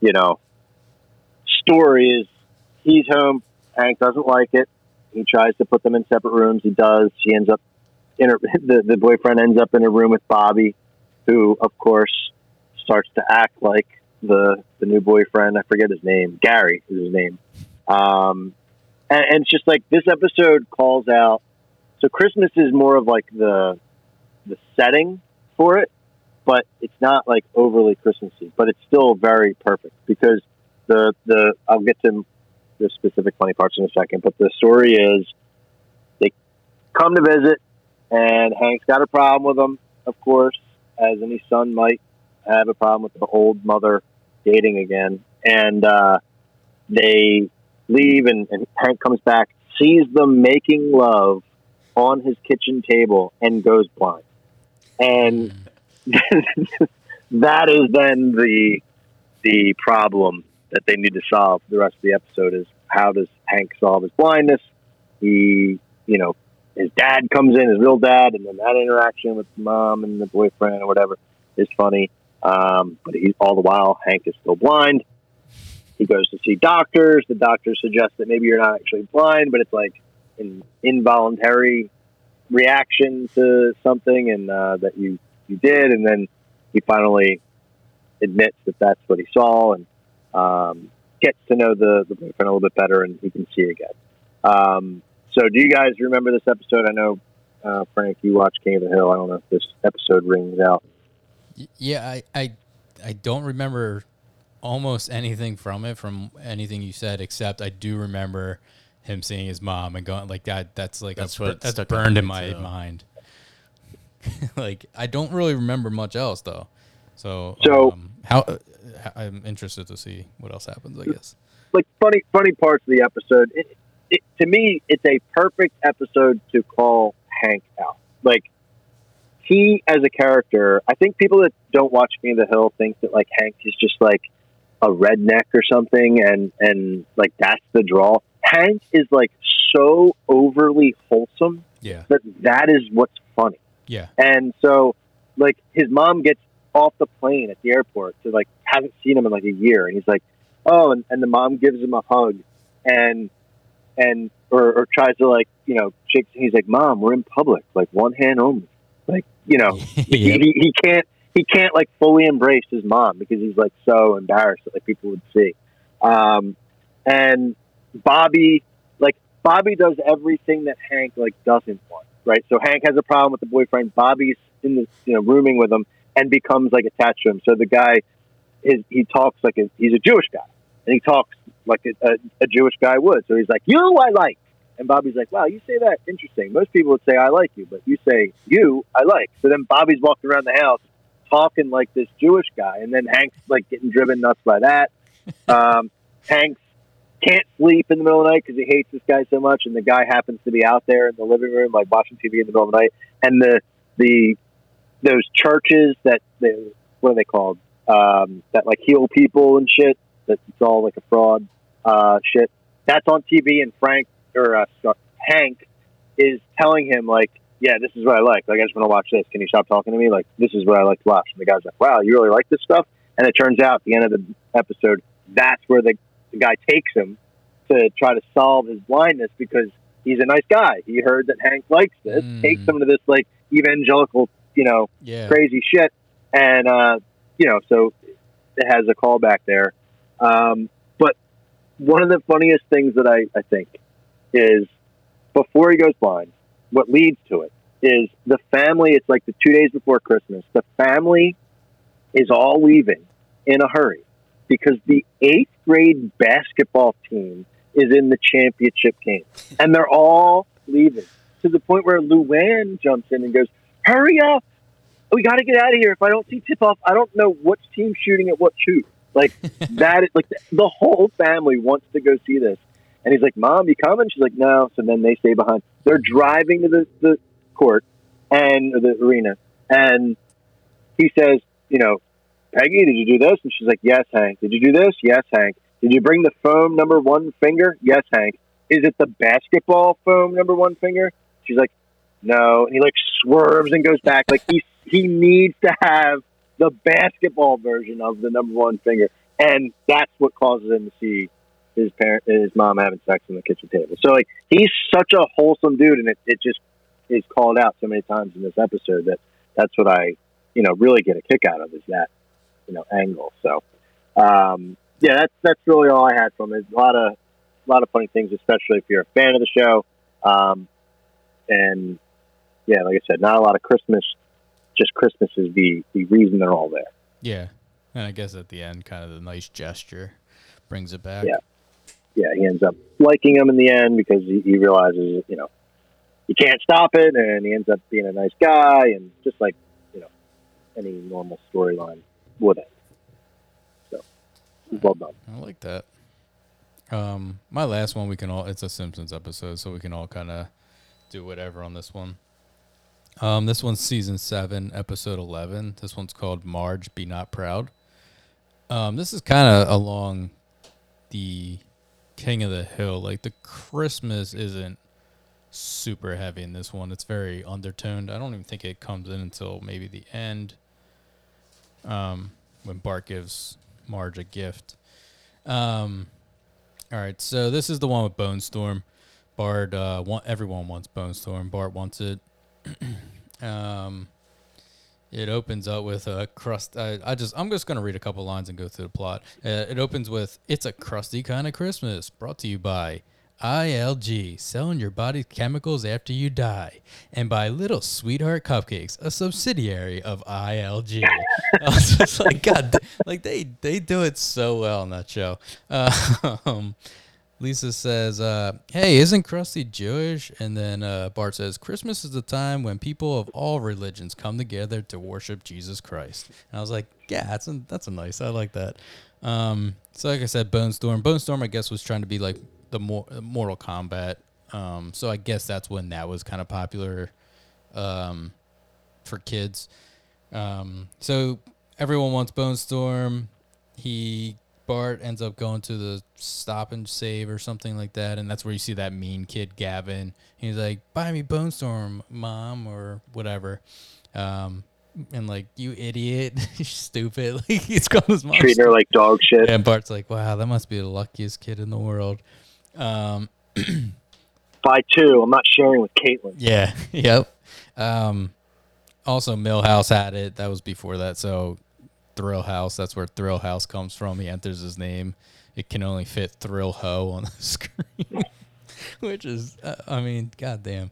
you know, story is he's home. Hank doesn't like it. He tries to put them in separate rooms. He does. She ends up in a, the the boyfriend ends up in a room with Bobby, who of course starts to act like the the new boyfriend. I forget his name. Gary is his name. Um, and, and it's just like this episode calls out. So Christmas is more of like the the setting for it, but it's not like overly Christmassy. But it's still very perfect because the the I'll get to the specific funny parts in a second. But the story is they come to visit, and Hank's got a problem with them, of course, as any son might have a problem with the old mother dating again. And uh, they leave, and, and Hank comes back, sees them making love on his kitchen table, and goes blind. And that is then the the problem that they need to solve the rest of the episode is how does Hank solve his blindness? He, you know, his dad comes in, his real dad, and then that interaction with mom and the boyfriend or whatever is funny. Um, but he, all the while, Hank is still blind. He goes to see doctors. The doctors suggest that maybe you're not actually blind, but it's like an involuntary reaction to something, and uh, that you you did. And then he finally admits that that's what he saw, and um, gets to know the the boyfriend a little bit better, and he can see again. Um, so, do you guys remember this episode? I know, uh, Frank, you watched King of the Hill. I don't know if this episode rings out. Yeah, I, I I don't remember almost anything from it, from anything you said, except I do remember him seeing his mom and going like that. That's like That's a, what that's burned in my too. mind. like I don't really remember much else though. So So- um, how uh, I'm interested to see what else happens. I guess. like funny funny parts of the episode. It, it, to me, it's a perfect episode to call Hank out. Like he as a character, I think people that don't watch King of the Hill think that like Hank is just like a redneck or something, and and like that's the draw. Hank is like so overly wholesome Yeah. that that is what's funny. Yeah. And so, like, his mom gets off the plane at the airport to like hasn't seen him in like a year, and he's like, "Oh," and, and the mom gives him a hug, and and or, or tries to like you know shake. He's like, "Mom, we're in public, like one hand only." Like you know, he, Yep. he, he can't he can't like fully embrace his mom because he's like so embarrassed that like people would see. Um, and Bobby, like Bobby does everything that Hank like doesn't want, right? So Hank has a problem with the boyfriend. Bobby's in the you know rooming with him and becomes like attached to him. So the guy is he talks like a, he's a Jewish guy and he talks like a, a, a Jewish guy would. So he's like, "You, I like," and Bobby's like, "Wow, you say that interesting. Most people would say I like you, but you say you, I like." So then Bobby's walking around the house talking like this Jewish guy, and then Hank's like getting driven nuts by that. Um, Hank's can't sleep in the middle of the night because he hates this guy so much, and the guy happens to be out there in the living room, like watching TV in the middle of the night, and the the those churches that they, what are they called um, that like heal people and shit. That it's all like a fraud uh, shit. That's on TV, and Frank or uh, Hank is telling him like, "Yeah, this is what I like. Like, I just want to watch this. Can you stop talking to me? Like, this is what I like to watch." And the guy's like, "Wow, you really like this stuff?" And it turns out at the end of the episode, that's where the, the guy takes him to try to solve his blindness because he's a nice guy. He heard that Hank likes this, Mm. takes him to this like evangelical, you know, Yeah. crazy shit, and uh, you know, so it has a callback there. Um, but one of the funniest things that I, I think is before he goes blind, what leads to it is the family. It's like the two days before Christmas. The family is all leaving in a hurry because the eighth grade basketball team is in the championship game, and they're all leaving to the point where Luann jumps in and goes, "Hurry up!" we got to get out of here. If I don't see tip off, I don't know which team shooting at what shoot. Like that is like the whole family wants to go see this. And he's like, Mom, you coming? She's like, No. So then they stay behind. They're driving to the, the court and the arena. And he says, You know, Peggy, did you do this? And she's like, Yes, Hank. Did you do this? Yes, Hank. Did you bring the foam number one finger? Yes, Hank. Is it the basketball foam number one finger? She's like, No. And he like swerves and goes back. Like he he needs to have the basketball version of the number one finger. And that's what causes him to see his parent his mom having sex on the kitchen table. So like he's such a wholesome dude and it, it just is called out so many times in this episode that that's what I, you know, really get a kick out of is that, you know, angle. So um yeah, that's that's really all I had from it. A lot of a lot of funny things, especially if you're a fan of the show. Um and yeah, like I said, not a lot of Christmas just Christmas is the, the reason they're all there. Yeah. And I guess at the end, kind of the nice gesture brings it back. Yeah. Yeah, he ends up liking him in the end because he, he realizes, you know, you can't stop it, and he ends up being a nice guy, and just like, you know, any normal storyline would end. So, well done. I like that. Um, my last one, we can all, it's a Simpsons episode, so we can all kind of do whatever on this one. Um, this one's season seven, episode 11. This one's called Marge Be Not Proud. Um, this is kind of along the King of the Hill. Like the Christmas isn't super heavy in this one. It's very undertoned. I don't even think it comes in until maybe the end. Um, when Bart gives Marge a gift. Um, all right, so this is the one with Bone Storm. Bart, uh, want, everyone wants Bone Storm. Bart wants it. um, it opens up with a crust. I, I just I'm just gonna read a couple lines and go through the plot. Uh, it opens with "It's a Krusty kind of Christmas," brought to you by ILG, selling your body chemicals after you die, and by Little Sweetheart Cupcakes, a subsidiary of ILG. I was just like, God, like they they do it so well in that show. Uh, Lisa says, uh, "Hey, isn't Krusty Jewish?" And then uh, Bart says, "Christmas is the time when people of all religions come together to worship Jesus Christ." And I was like, "Yeah, that's a, that's a nice. I like that." Um, so, like I said, Bone Storm. Bone Storm, I guess, was trying to be like the more Mortal Kombat. Um, so I guess that's when that was kind of popular um, for kids. Um, so everyone wants Bone Storm. He Bart ends up going to the stop and save or something like that, and that's where you see that mean kid Gavin. He's like, "Buy me Bone Storm, mom," or whatever. Um, and like, you idiot, stupid. Like he's calling his mom Treating her like dog shit. And Bart's like, "Wow, that must be the luckiest kid in the world." Um, Buy two. I'm not sharing with Caitlin. yeah, yep. Um, also, Milhouse had it. That was before that. So, Thrill House. That's where Thrill House comes from. He enters his name. It can only fit Thrill Ho on the screen, which is, uh, I mean, goddamn.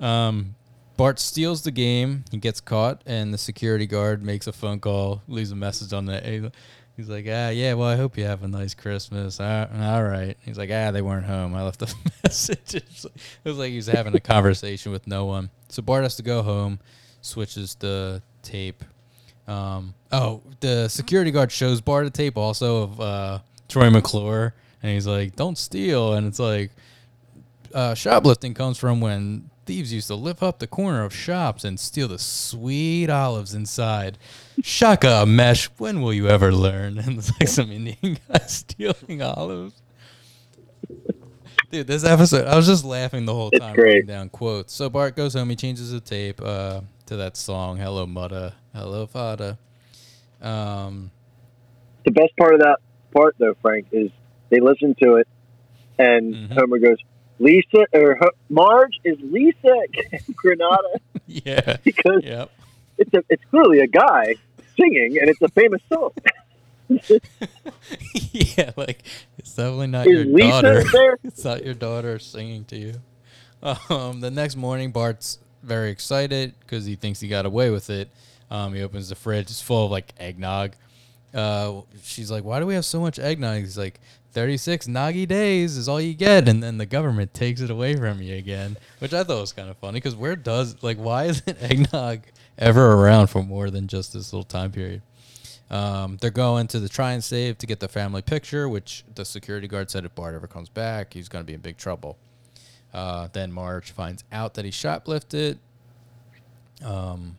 Um, Bart steals the game. He gets caught, and the security guard makes a phone call, leaves a message on the. He's like, ah, yeah, well, I hope you have a nice Christmas. Uh, all right. He's like, ah, they weren't home. I left a message. It was like he was having a conversation with no one. So Bart has to go home, switches the tape. Um, oh, the security guard shows Bart a tape also of uh, Troy McClure, and he's like, don't steal. And it's like, uh, shoplifting comes from when thieves used to lift up the corner of shops and steal the sweet olives inside. Shaka mesh, when will you ever learn? And it's like some Indian guy stealing olives. Dude, this episode, I was just laughing the whole It's time great. writing down quotes. So Bart goes home, he changes the tape uh, to that song, Hello Mudda, Hello Fada. Um, The best part of that part, though, Frank, is they listen to it, and Mhm. Homer goes, "Lisa or Marge is Lisa Granada," yeah. because Yep. it's a it's clearly a guy singing, and it's a famous song. yeah, like it's definitely not Is your Lisa daughter. there? it's not your daughter singing to you. Um, the next morning, Bart's very excited because he thinks he got away with it. Um, he opens the fridge; it's full of like eggnog. Uh, she's like, "Why do we have so much eggnog?" He's like, "36 noggy days is all you get," and then the government takes it away from you again, which I thought was kind of funny because where does like why isn't eggnog ever around for more than just this little time period. Um, they're going to the try and save to get the family picture, which the security guard said if Bart ever comes back, he's going to be in big trouble. Uh, then Marge finds out that he shoplifted, um,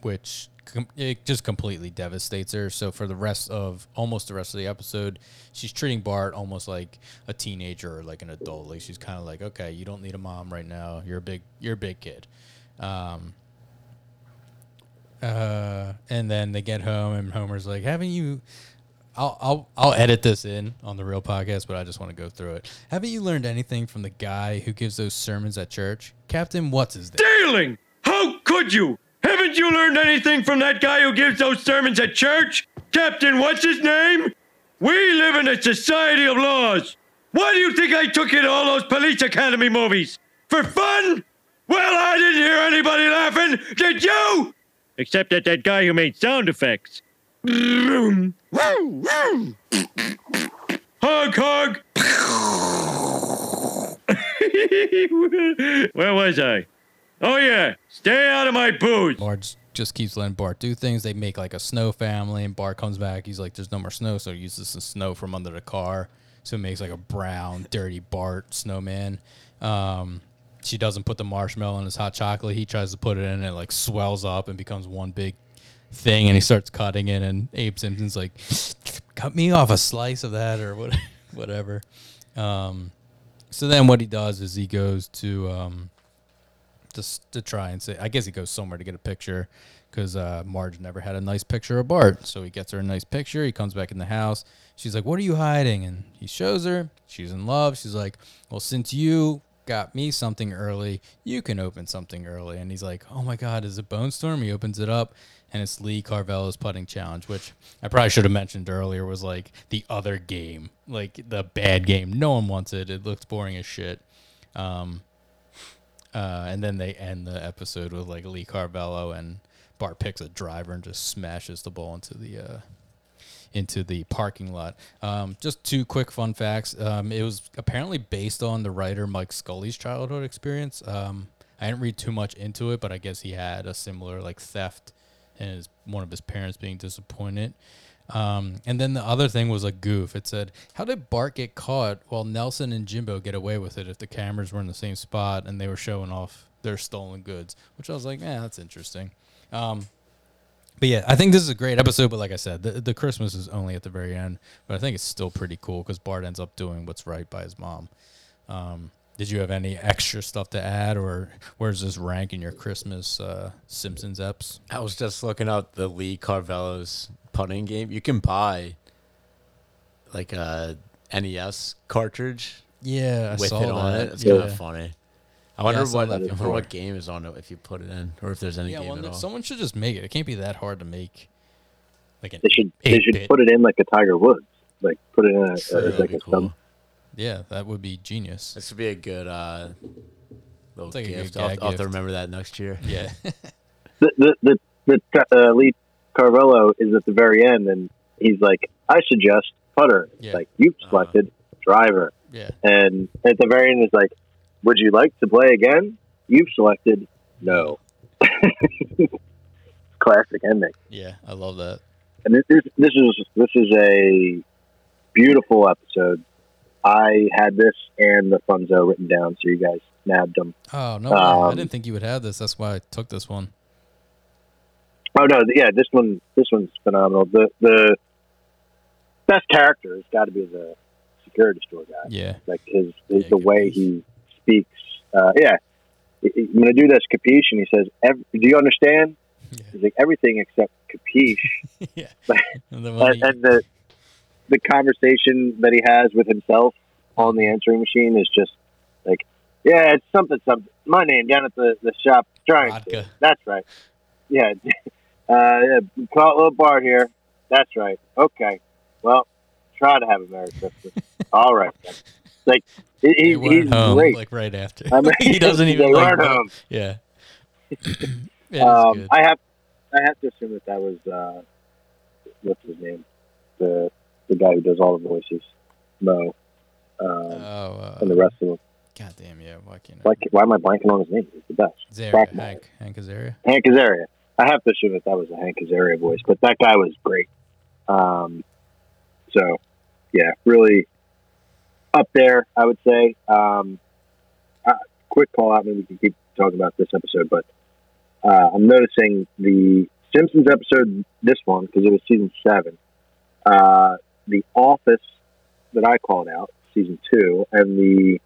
which com- it just completely devastates her. So for the rest of almost the rest of the episode, she's treating Bart almost like a teenager or like an adult. Like she's kind of like, okay, you don't need a mom right now. You're a big, you're a big kid. Um, uh, and then they get home, and Homer's like, "Haven't you?" I'll I'll I'll edit this in on the real podcast, but I just want to go through it. Haven't you learned anything from the guy who gives those sermons at church, Captain? What's his name? Darling, how could you? Haven't you learned anything from that guy who gives those sermons at church? Captain, what's his name? We live in a society of laws. Why do you think I took you to all those police academy movies? For fun? Well, I didn't hear anybody laughing. Did you? Except at that guy who made sound effects. hug, hug. Where was I? Oh, yeah. Stay out of my booze. Marge just keeps letting Bart do things. They make like a snow family, and Bart comes back. He's like, "There's no more snow," so he uses the snow from under the car, so it makes like a brown, dirty Bart snowman. Um, she doesn't put the marshmallow in his hot chocolate. He tries to put it in, and it like swells up and becomes one big thing, and he starts cutting it. And Abe Simpson's like, "Cut me off a slice of that, or what, whatever." Um, so then what he does is he goes to um, just to try and say, I guess he goes somewhere to get a picture because uh, Marge never had a nice picture of Bart. So he gets her a nice picture. He comes back in the house. She's like, What are you hiding? And he shows her. She's in love. She's like, Well, since you got me something early, you can open something early. And he's like, Oh my God, is it Bone Storm? He opens it up. And it's Lee Carvallo's putting challenge, which I probably should have mentioned earlier was like the other game, like the bad game. No one wants it. It looks boring as shit. Um, uh, and then they end the episode with like Lee Carvallo and Bart picks a driver and just smashes the ball into the uh, into the parking lot. Um, just two quick fun facts. Um, it was apparently based on the writer Mike Scully's childhood experience. Um, I didn't read too much into it, but I guess he had a similar like theft and his, one of his parents being disappointed. Um, and then the other thing was a goof. It said, "How did Bart get caught while Nelson and Jimbo get away with it if the cameras were in the same spot and they were showing off their stolen goods?" Which I was like, "Yeah, that's interesting." Um, but yeah, I think this is a great episode. But like I said, the, the Christmas is only at the very end. But I think it's still pretty cool because Bart ends up doing what's right by his mom. Um, did you have any extra stuff to add, or where's this rank in your Christmas uh, Simpsons eps? I was just looking up the Lee Carvallo's putting game. You can buy like a NES cartridge Yeah, I with saw it on that. it. It's yeah. kind of funny. I wonder I what I wonder what game is on it if you put it in, or if there's any Yeah, game well, at all. someone should just make it. It can't be that hard to make. Like an They should they should bit. put it in like a Tiger Woods, like put it in a, Sure, as that'd like a cool. Sub. Yeah, that would be genius. This would be a good uh, little It's like a good gift. I'll, gag I'll have to remember that next year. Yeah. The the the, the uh, Lee Carvallo is at the very end, and he's like, "I suggest putter." Yeah. Like you've selected driver, yeah. and at the very end, it's like, "Would you like to play again?" You've selected no. Classic ending. Yeah, I love that. and this, this this is this is a beautiful episode. I had this and the Funzo written down, so you guys nabbed them. Oh no, I Um, didn't think you would have this. That's why I took this one. Oh no, yeah, this one this one's phenomenal. The the best character has got to be the security store guy. Yeah. Like his, his Yeah, the way piece. he speaks. Uh, yeah, I- I- I'm gonna do this capiche, and he says, "Do you understand?" Yeah. He's like everything except capiche. yeah. and, And then when he- and the the conversation that he has with himself on the answering machine is just like, "Yeah, it's something something. My name down at the the shop. Trying. That's right. Yeah, uh, yeah, call it little bar here. That's right. Okay. Well, try to have a Merry Christmas. All right. then. Like he, he's home great. like right after. I mean, he doesn't even like home. Yeah. Is Um. I have I have to assume that that was uh, what's his name, the the guy who does all the voices, Moe, um, oh, uh, and the rest of them. God damn, yeah. Why can't I? Why, why am I blanking on his name? He's the best. Zaria. Hank, Hank Azaria. Hank Azaria. I have to assume that that was a Hank Azaria voice, but that guy was great. Um, so, yeah, really up there, I would say. Um, uh, quick call out, maybe we can keep talking about this episode, but uh, I'm noticing the Simpsons episode, this one, because it was season seven, uh, The Office that I called out, season two, and the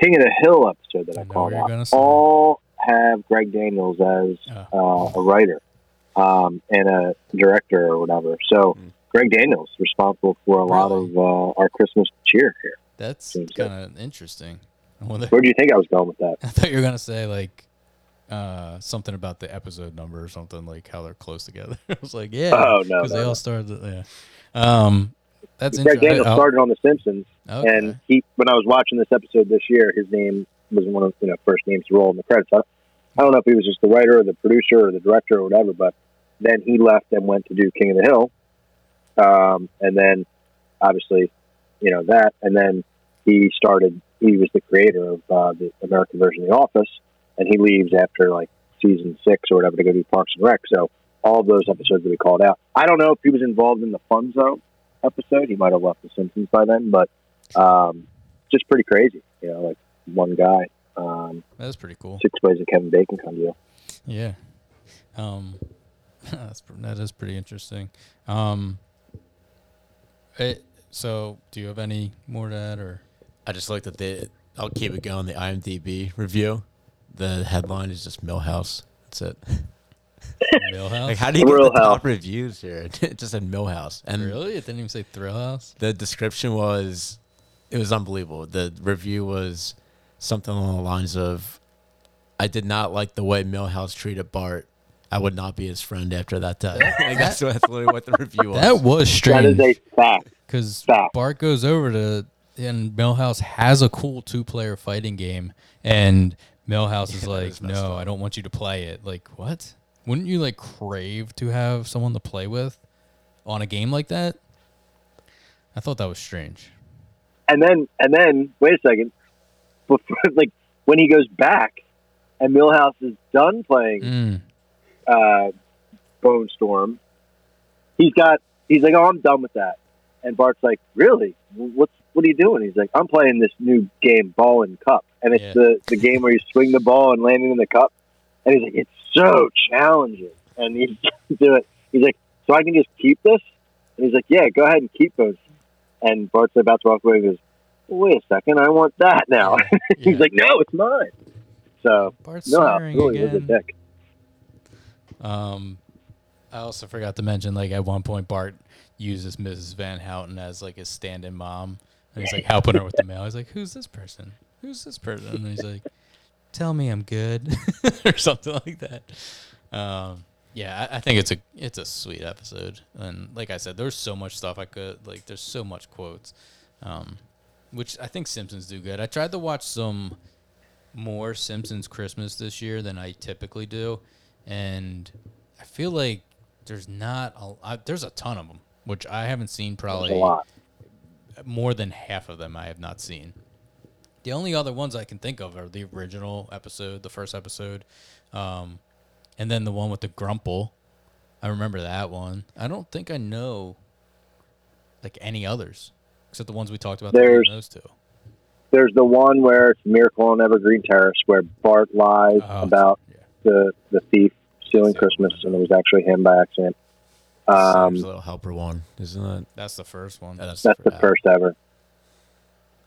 King of the Hill episode that I, I called out, gonna all have Greg Daniels as uh, a writer um, and a director or whatever. So Hmm. Greg Daniels responsible for a lot of uh, our Christmas cheer here. That's kind of interesting. Where do you think I was going with that? I thought you were gonna say like uh, something about the episode number or something like how they're close together. I was like, yeah, Oh, no, because no, they no. all started. Yeah, um, that's Greg interesting. Daniels started on The Simpsons, Okay. and he when I was watching this episode this year, his name was one of you know first names to roll in the credits. I, I don't know if he was just the writer or the producer or the director or whatever, but then he left and went to do King of the Hill, um, and then obviously you know that, and then he started. He was the creator of uh, the American version of The Office, and he leaves after like season six or whatever to go do Parks and Rec. So all those episodes that we called out. I don't know if he was involved in the Funzo episode. He might have left The Simpsons by then, but um, just pretty crazy. You know, like one guy. Um, That's pretty cool. Six ways of Kevin Bacon kind of deal. Yeah. Um, that's that is pretty interesting. Um, it, so do you have any more to add or? I just looked at the. I'll keep it going. The IMDb review. The headline is just Milhouse. That's it. Milhouse? Like, how do you get Real the top House. reviews here? it just said Milhouse, and really, it didn't even say Thrill House. the description was, it was unbelievable. The review was something along the lines of, "I did not like the way Milhouse treated Bart. I would not be his friend after that time." like that's, what, that's literally what the review was. That was strange. That is a fact. because Fact. Bart goes over to and Millhouse has a cool two player fighting game, and Milhouse is Yeah, that like, is messed "No, I don't want you to play it." Like, what? Wouldn't you like crave to have someone to play with on a game like that? I thought that was strange. And then, and then, wait a second. Before, like when he goes back, and Milhouse is done playing Mm. uh, Bone Storm, he's got. He's like, "Oh, I'm done with that." And Bart's like, "Really? What's what are you doing?" He's like, "I'm playing this new game, Ball and Cup, and it's Yeah. the the game where you swing the ball and landing in the cup." And he's like, "It's so challenging," and he's do it. He's like, "So I can just keep this?" And he's like, "Yeah, go ahead and keep those." And Bart's about to walk away. and goes, "Wait a second, I want that now." he's Yeah. like, "No, it's mine." So Bart's no, really was a again. dick. Um, I also forgot to mention, like at one point, Bart uses Mrs. Van Houten as like his stand-in mom, and he's like helping her with the mail. He's like, "Who's this person? Who's this person?" And he's like, "Tell me I'm good," or something like that. Um, yeah, I, I think it's a it's a sweet episode, and like I said, there's so much stuff I could like. There's so much quotes, um, which I think Simpsons do good. I tried to watch some more Simpsons Christmas this year than I typically do, and I feel like there's not a I, there's a ton of them, which I haven't seen probably a lot. More than half of them I have not seen. The only other ones I can think of are the original episode, the first episode, um, and then the one with the Grumple. I remember that one. I don't think I know like any others except the ones we talked about. the There's- those two. There's the one where it's Miracle on Evergreen Terrace, where Bart lies Oh, about yeah. the the thief stealing Christmas, and it was actually him by accident. Um, Santa's Little Helper one, isn't that? That's the first one. Yeah, that's, that's the yeah. first ever.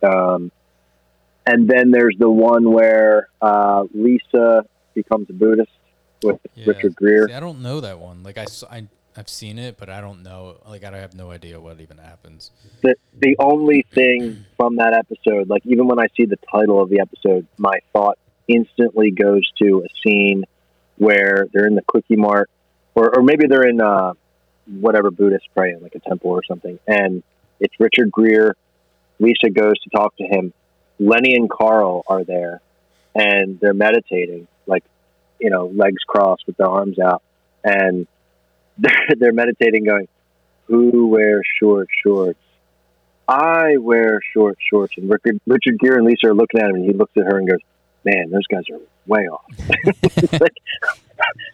Um, and then there's the one where uh, Lisa becomes a Buddhist with Yeah. Richard Gere. See, I don't know that one. Like I, I've seen it, but I don't know. Like I have no idea what even happens. the the only thing from that episode, like even when I see the title of the episode, my thought instantly goes to a scene where they're in the Kwik-E-Mart, or or maybe they're in uh, whatever Buddhist pray in, like a temple or something, and it's Richard Gere. Lisa goes to talk to him. Lenny and Carl are there, and they're meditating, like you know, legs crossed with their arms out, and they're, they're meditating, going, "Who wears short shorts?" I wear short shorts. And Richard, Richard Gere and Lisa are looking at him, and he looks at her and goes, "Man, those guys are way off." Like,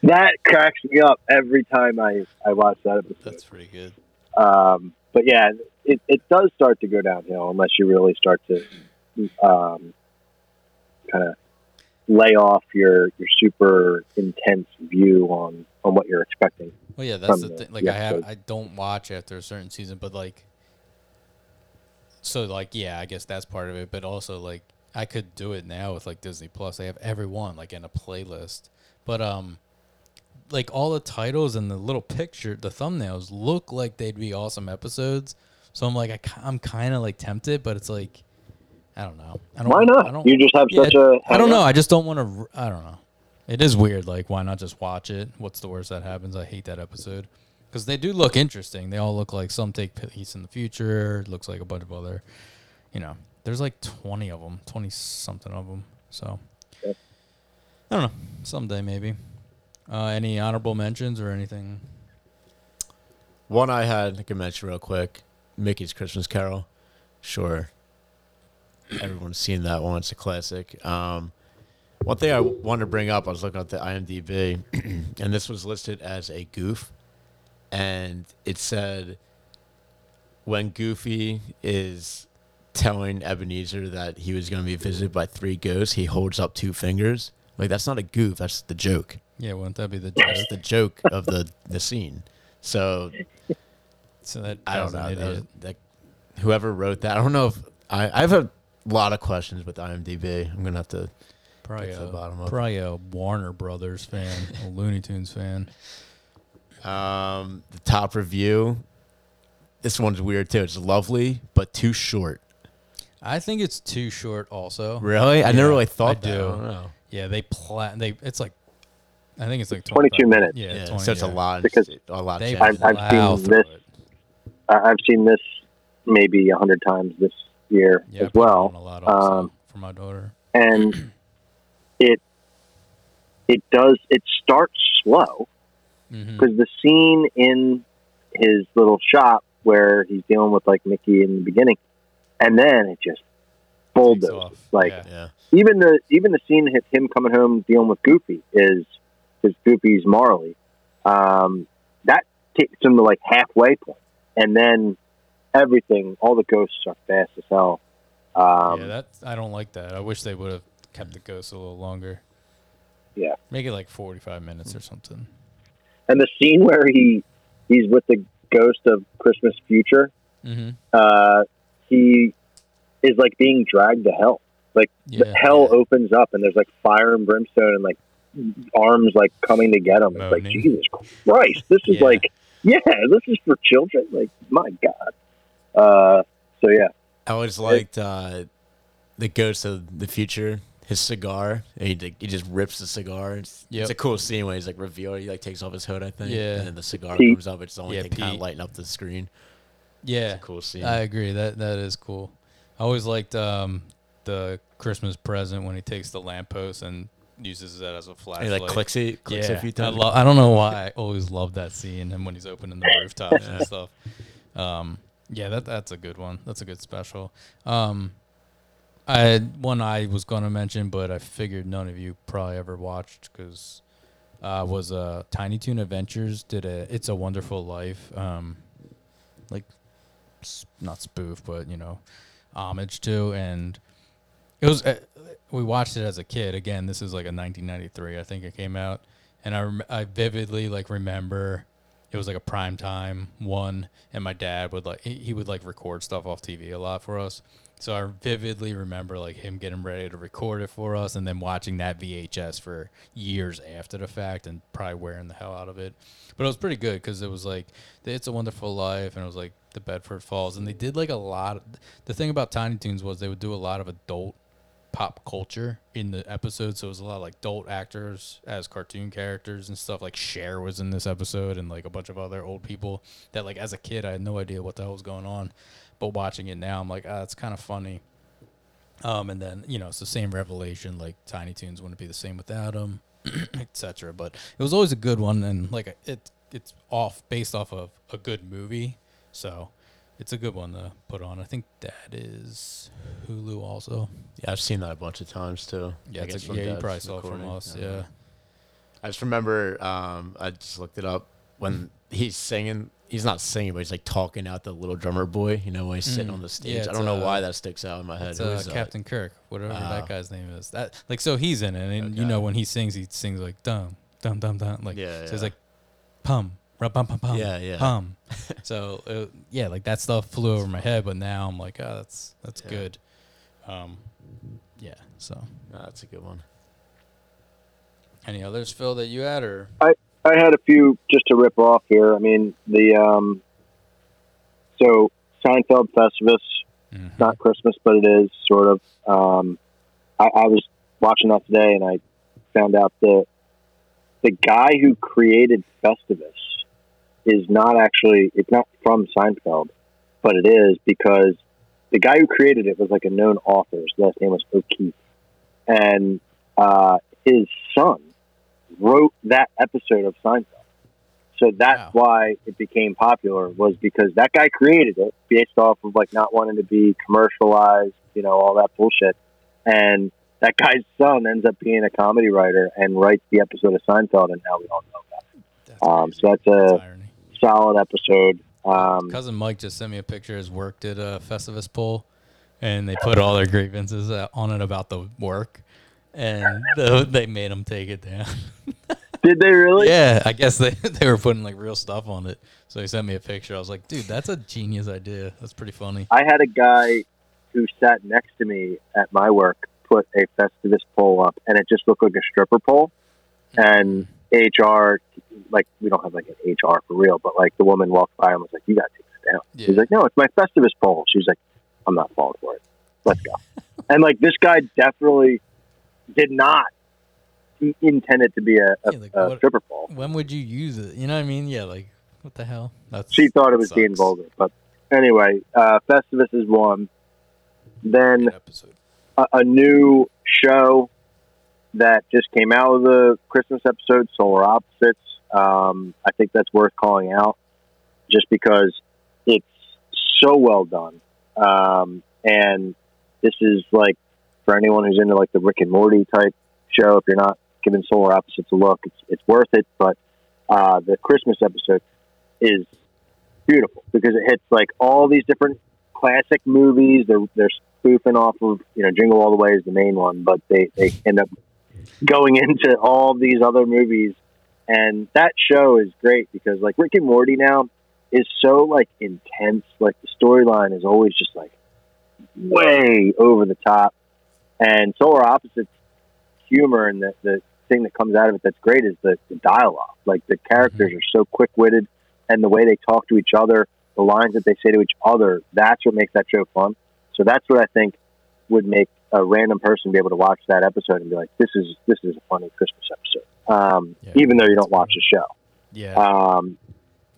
that cracks me up every time I I watch that episode. That's pretty good. Um, but yeah, it, it does start to go downhill unless you really start to um, kind of lay off your your super intense view on on what you're expecting. Well, yeah, that's the the- thing. Like, the I have. I don't watch after a certain season, but like, so like, yeah, I guess that's part of it. But also, like, I could do it now with like Disney Plus. They have every one like in a playlist. But um, like all the titles and the little picture, the thumbnails look like they'd be awesome episodes. So I'm like, I, I'm kind of like tempted, but it's like, I don't know. I don't, Why I not? don't, You just have yeah, such a. I don't know. I just don't want to. I don't know. It is weird. Like, why not just watch it? What's the worst that happens? I hate that episode because they do look interesting. They all look like some take place in the future. It looks like a bunch of other, you know. There's like 20 of them, 20 something of them. So I don't know. Someday maybe. Uh, any honorable mentions or anything? One I had I can mention real quick: Mickey's Christmas Carol. Sure, everyone's seen that one. It's a classic. Um, one thing I wanted to bring up, I was looking at the IMDb, and this was listed as a goof, and it said when Goofy is telling Ebenezer that he was going to be visited by three ghosts, he holds up two fingers. Like that's not a goof. That's the joke. Yeah, wouldn't that be the That's joke? the joke of the the scene. So so that I don't know. That, that, whoever wrote that, I don't know if I, I have a lot of questions with IMDb. I'm gonna have to Probably get to the a, bottom of. probably a Warner Brothers fan, a Looney Tunes fan. Um, the top review. This one's weird too. It's lovely, but too short. I think it's too short. Also, Really? I never really thought I that. do. I don't know. Yeah, they plan. They it's like, I think it's like 22 25 minutes. Yeah, Yeah, 20, so it's a lot. Because a lot. Of changed. I've- I've seen this it. I- I've seen this maybe a hundred times this year Yeah, as well. on a lot also Um, for my daughter. and it it does it starts slow Mhm. because the scene in his little shop where he's dealing with like Mickey in the beginning, and then it just bulldozes. off, Like yeah. Even the even the scene of him coming home dealing with Goofy is is Goofy's Marley. Um, that takes him to like halfway point, and then everything, all the ghosts are fast as hell. Um, yeah, that I don't like that. I wish they would have kept the ghosts a little longer. Yeah. Make it like forty five minutes or something. and the scene where he he's with the ghost of Christmas future, Mm-hmm. uh, he is like being dragged to hell. Like the Yeah. hell opens up and there's like fire and brimstone and like arms like coming to get them. It's like Jesus Christ, this is Yeah. like yeah, this is for children. Like my God. Uh, so yeah, I always liked uh, the Ghost of the Future. His cigar, and he, he just rips the cigar. It's, Yep. it's a cool scene when he's like revealed. He like takes off his hood, I think. Yeah. and then the cigar Pete. comes up. It's the only Yeah, thing kind of lighting up the screen. Yeah, It's a cool scene. I agree. That that is cool. I always liked um, the Christmas present when he takes the lamppost and uses that as a he flashlight. like clicks it, clicks yeah, it a few I, times. lo- I don't know why I always love that scene and when he's opening the rooftops and stuff. Um, yeah, that that's a good one. That's a good special. Um, I one I was going to mention, but I figured none of you probably ever watched because uh, was uh, Tiny Toon Adventures did a It's a Wonderful Life, um, like s- not spoof, but you know, homage to, and it was. Uh, we watched it as a kid. Again, this is like a 1993, I think it came out, and I rem- I vividly like remember it was like a prime time one, and my dad would like he, would like record stuff off TV a lot for us. So I vividly remember like him getting ready to record it for us, and then watching that VHS for years after the fact, and probably wearing the hell out of it. But it was pretty good because it was like It's a Wonderful Life, and it was like the Bedford Falls, and they did like a lot. Of, the thing about Tiny Toons was they would do a lot of adult pop culture in the episode. So it was a lot of like adult actors as cartoon characters and stuff. Like Cher was in this episode and like a bunch of other old people that like as a kid I had no idea what the hell was going on. But watching it now I'm like, ah, it's kind of funny. Um, and then, you know, it's the same revelation, like Tiny Toons wouldn't be the same without him, etc. But it was always a good one and like it it's off based off of a good movie. So it's a good one to put on. I think that is Hulu also. yeah, I've seen that a bunch of times too. Yeah, it's a, yeah, you probably saw it from us. Don't Yeah. I just remember um, I just looked it up when he's singing. He's not singing, but he's like talking out the little drummer boy. You know, when he's sitting Mm. on the stage. Yeah, I don't know uh, why that sticks out in my head. It's uh, is that? Captain Kirk, whatever Oh. that guy's name is. That like so he's in it, and you know when he sings, he sings like dum dum dum dum, like Yeah, so it's yeah. like pum rum pum pum pum Yeah, yeah. pum. so uh, yeah, like that stuff flew over my head, but now I'm like, oh, that's that's Yeah. good. Um, yeah. So No, that's a good one. any others, Phil, that you had or I I had a few just to rip off here. I mean the um, so Seinfeld Festivus, Mm-hmm. not Christmas, but it is sort of. Um, I, I was watching that today, and I found out the the guy who created Festivus is not actually it's not from Seinfeld, but it is because the guy who created it was like a known author. His last name was O'Keefe, and uh, his son wrote that episode of Seinfeld. So that's why it became popular was because that guy created it based off of like not wanting to be commercialized, you know, all that bullshit. And that guy's son ends up being a comedy writer and writes the episode of Seinfeld, and now we all know about it. Um, so that's a solid episode. Um, cousin Mike just sent me a picture. His work did a Festivus poll, and they put all their grievances uh, on it about the work, and the, they made him take it down. Did they really? Yeah, I guess they they were putting like real stuff on it. So he sent me a picture. I was like, dude, that's a genius idea. That's pretty funny. I had a guy who sat next to me at my work put a Festivus pole up, and it just looked like a stripper pole. And HR, like we don't have like an HR for real, but like the woman walked by and was like, "You got to take this down." He's like, "No, it's my Festivus pole." She's like, "I'm not falling for it. Let's go." and like this guy definitely did not intend it to be a, a, a what- stripper pole. When would you use it? You know what I mean? Yeah, like what the hell? That's She thought it was being vulgar, but anyway, uh, Festivus is one. Then a, a new show that just came out of the Christmas episode, Solar Opposites. Um, I think that's worth calling out, just because it's so well done. Um, and this is like for anyone who's into like the Rick and Morty type show. If you're not giving Solar Opposites a look, it's it's worth it. But uh, the Christmas episode is beautiful because it hits like all these different classic movies. They're they're spoofing off of you know Jingle All the Way is the main one, but they they end up going into all these other movies, and that show is great because like Rick and Morty now is so like intense. Like the storyline is always just like way over the top, and Solar Opposites humor and the the thing that comes out of it that's great is the, the dialogue. Like the characters mm-hmm. are so quick witted and the way they talk to each other, the lines that they say to each other, that's what makes that show fun. So that's what I think would make a random person be able to watch that episode and be like, "This is this is a funny Christmas episode," um, even though you don't watch the show. Yeah. Um,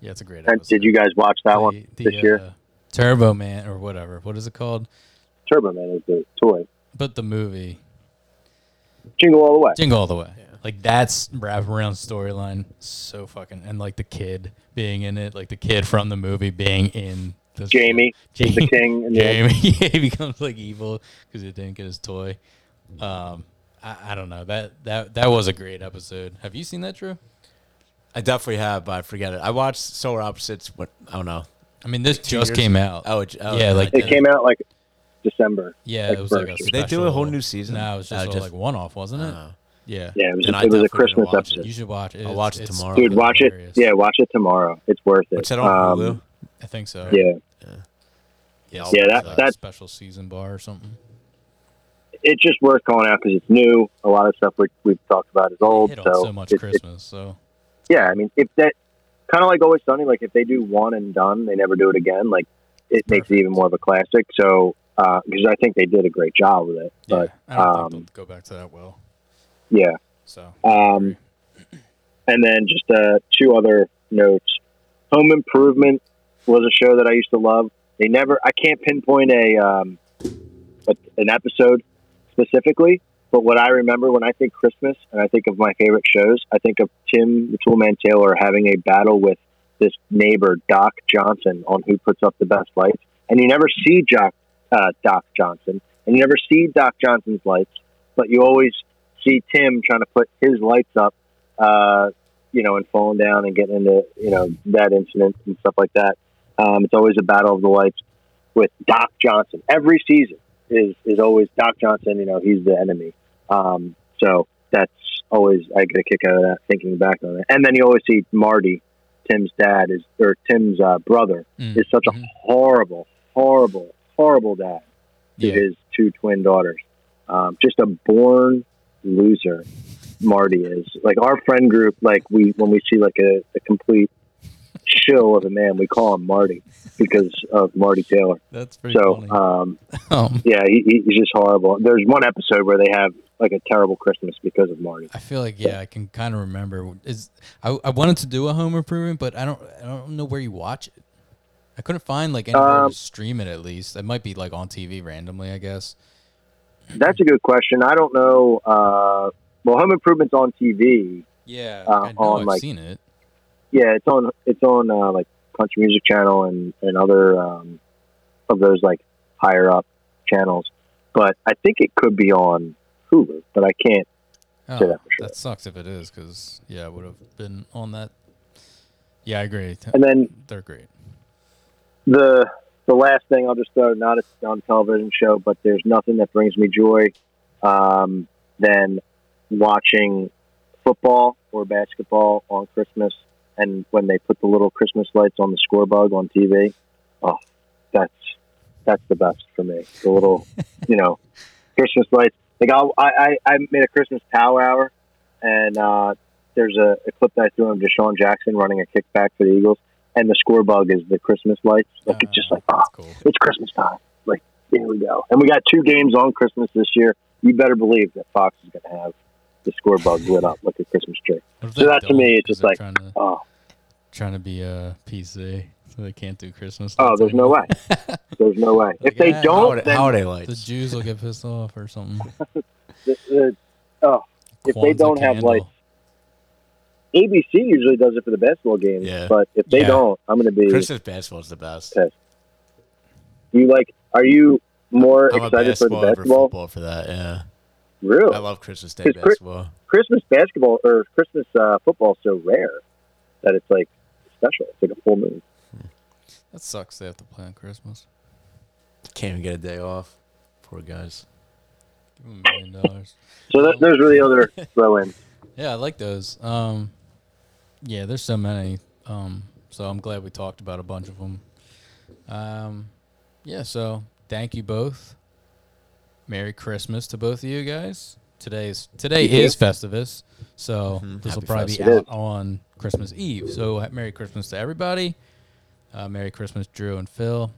yeah, it's a great and did you guys watch that one the, this year? uh, Turbo Man or whatever. What is it called? Turbo Man is the toy. But the movie. Jingle all the way. Jingle all the way. Like that's wraparound storyline. So fucking and like the kid being in it, like the kid from the movie being in the Jamie is the king in the. Jamie, yeah, he becomes like evil because he didn't get his toy. Um, I, I don't know that that that was a great episode. Have you seen that, Drew? I definitely have, but I forget it. I watched Solar Opposites. What I don't know. I mean, this Two just came ago? out. Oh, it, oh yeah, like It came out like December. Yeah, like it was like a first or Did they do a whole new season? No, it was just, Uh, just- like one off, wasn't it? Oh. yeah. Yeah, it was, Then a, I it was a Christmas watch it. episode. You should watch it. I'll watch it tomorrow. Dude, watch it. Yeah, watch it tomorrow. It's worth it. What's that on Um, Hulu? I think so. Yeah, Yeah, Yeah, that- a that- special season bar or something. it's just worth calling out because it's new. A lot of stuff we, we've talked about is old. So so much it- it- Christmas, so yeah, I mean, if that kind of like Always Sunny, like if they do one and done, they never do it again. Like it makes it even more of a classic. So because I think they did a great job with it. But I don't um, think they'll go back to that well. yeah, So um, and then just uh, two other notes. Home Improvement was a show that I used to love. They never, I can't pinpoint a, um, a an episode specifically, but what I remember when I think Christmas and I think of my favorite shows, I think of Tim the Toolman Taylor having a battle with this neighbor Doc Johnson on who puts up the best lights, and you never see Doc uh, Doc Johnson, and you never see Doc Johnson's lights, but you always see Tim trying to put his lights up uh, you know, and falling down and getting into you know that incident and stuff like that. Um, it's always a battle of the lights with Doc Johnson. Every season is is always Doc Johnson. You know, he's the enemy. Um, so that's always I get a kick out of that thinking back on it. And then you always see Marty, Tim's dad is or Tim's uh, brother Mm. is such a horrible, horrible, horrible dad to Yeah. his two twin daughters. Um, just a born loser. Marty is like our friend group. Like we when we see like a, a complete shill of a man, we call him Marty because of Marty Taylor. That's pretty So um, Um, yeah, he, he- he's just horrible. There's one episode where they have like a terrible Christmas because of Marty. I feel like yeah, I can kind of remember. Is I, I wanted to do a home improvement, but I don't I don't know where you watch it. I couldn't find like anywhere Um, to stream it. At least it might be like on TV randomly. I guess. That's a good question. I don't know. Uh, well, Home Improvement's on TV. Yeah, Uh, I know on, I've like- seen it. Yeah, it's on. It's on uh, like Country Music Channel and and other um, of those like higher up channels. But I think it could be on Hulu, but I can't Oh, say that for sure. that sucks if it is, because yeah, I would have been on that. Yeah, I agree. And then They're great. the the last thing I'll just throw not a on television show, but there's nothing that brings me joy um, than watching football or basketball on Christmas, and when they put the little Christmas lights on the score bug on TV. Oh, that's that's the best for me. The little, you know, Christmas lights. Like I'll, I, I, I made a Christmas power hour, and uh, there's a, a clip that I threw of DeSean Jackson running a kickback for the Eagles, and the score bug is the Christmas lights. Like it's just like, oh, cool. it's Christmas time. Like here we go, and we got two games on Christmas this year. You better believe that Fox is going to have the score bug lit up like a Christmas tree. So that to me, it's 'cause just like, trying to, oh, trying to be a PC, so they can't do Christmas. oh, lights there's no way. There's no way. Like, If they ah, don't, Holiday, then holiday The. Jews will get pissed off or something. the, the, oh, if they don't have candle. like ABC usually does it for the basketball games, Yeah. but if they Yeah. don't, I'm going to be. Christmas basketball is the best. Okay. You like? Are you more I'm a excited for the basketball over football for that. Yeah, Really? I love Christmas Day basketball. Christmas basketball or Christmas uh, football is so rare that it's like special. It's like a full moon. That sucks. They have to play on Christmas. Can't even get a day off. Poor guys. Give them a million dollars. So that, those are the other throw-ins. Yeah, I like those. Um, yeah, there's so many. Um, so I'm glad we talked about a bunch of them. Um, yeah, so thank you both. Merry Christmas to both of you guys. Today's today Thank you. is Festivus, so Mhm. this will Happy probably be out on Christmas Eve. So Merry Christmas to everybody. Uh, Merry Christmas, Drew and Phil.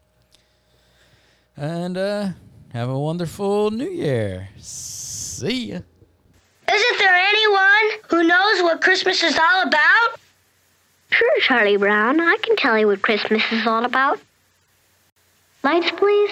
And uh, have a wonderful New Year. See ya. Isn't there anyone who knows what Christmas is all about? Sure, Charlie Brown. I can tell you what Christmas is all about. Lights, please.